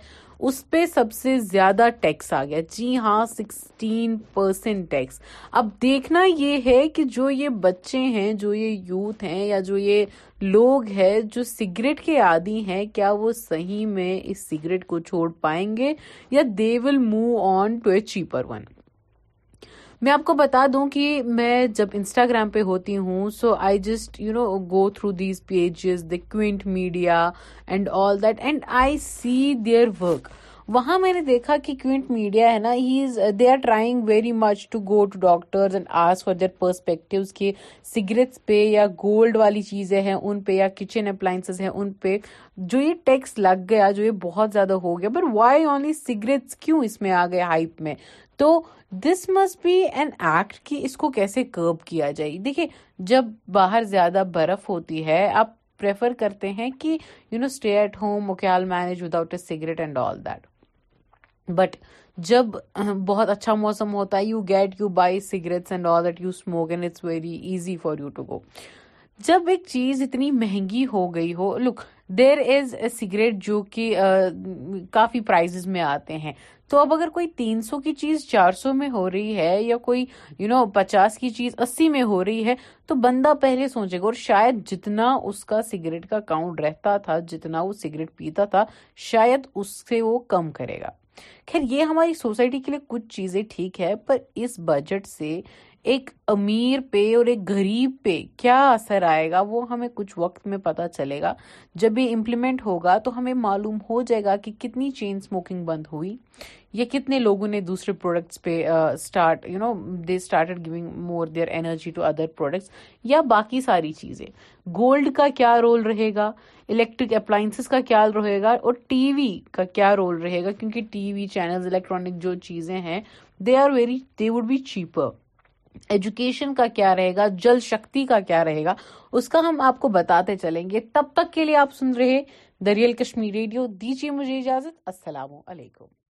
اس پہ سب سے زیادہ ٹیکس آ گیا جی ہاں سکسٹین پرسینٹ ٹیکس اب دیکھنا یہ ہے کہ جو یہ بچے ہیں جو یہ یوتھ ہیں یا جو یہ لوگ ہیں جو سگریٹ کے عادی ہیں کیا وہ صحیح میں اس سگریٹ کو چھوڑ پائیں گے یا they will move on to a cheaper one میں آپ کو بتا دوں کہ میں جب انسٹاگرام پہ ہوتی ہوں so I just you know go through these pages the Quint media and all that and I see their work وہاں میں نے دیکھا کہ کوئنٹ میڈیا ہے نا ہی is they are trying very much to to go and as for there کہ cigarettes پہ یا گولڈ والی چیزیں ہیں ان پہ یا کچن اپلائنس ہیں ان پہ جو یہ ٹیکس لگ گیا جو یہ بہت زیادہ ہو گیا بٹ وائی اونلی سگریٹس کیوں اس میں آ گئے ہائپ میں تو this must be an act کہ اس کو کیسے کرب کیا جائے دیکھیے جب باہر زیادہ برف ہوتی ہے آپ پریفر کرتے ہیں کہ you know stay at home okay all manage without a cigarette and all that but جب بہت اچھا موسم ہوتا ہے you get you buy cigarettes and all that you smoke and it's very easy for you to go جب ایک چیز اتنی مہنگی ہو گئی ہو look there is a cigarette جو کہ کافی پرائز میں آتے ہیں تو اب اگر کوئی تین سو کی چیز چار سو میں ہو رہی ہے یا کوئی یو نو پچاس کی چیز اسی میں ہو رہی ہے تو بندہ پہلے سوچے گا اور شاید جتنا اس کا سگریٹ کا کاؤنٹ رہتا تھا جتنا وہ سگریٹ پیتا تھا شاید اس سے وہ کم کرے گا خیر یہ ہماری سوسائٹی کے لیے کچھ چیزیں ٹھیک ہے پر اس بجٹ سے ایک امیر پہ اور ایک غریب پہ کیا اثر آئے گا وہ ہمیں کچھ وقت میں پتہ چلے گا جب یہ امپلیمنٹ ہوگا تو ہمیں معلوم ہو جائے گا کہ کتنی چین سموکنگ بند ہوئی یا کتنے لوگوں نے دوسرے پروڈکٹس پہ start started giving more their energy to other products یا باقی ساری چیزیں گولڈ کا کیا رول رہے گا الیکٹرک اپلائنسز کا کیا رہے گا اور ٹی وی کا کیا رول رہے گا کیونکہ ٹی وی چینلز الیکٹرانک جو چیزیں ہیں they are very they would be cheaper education کا کیا رہے گا جل شکتی کا کیا رہے گا اس کا ہم آپ کو بتاتے چلیں گے تب تک کے لیے آپ سن رہے دریال کشمیر ریڈیو دیجیے مجھے اجازت السلام علیکم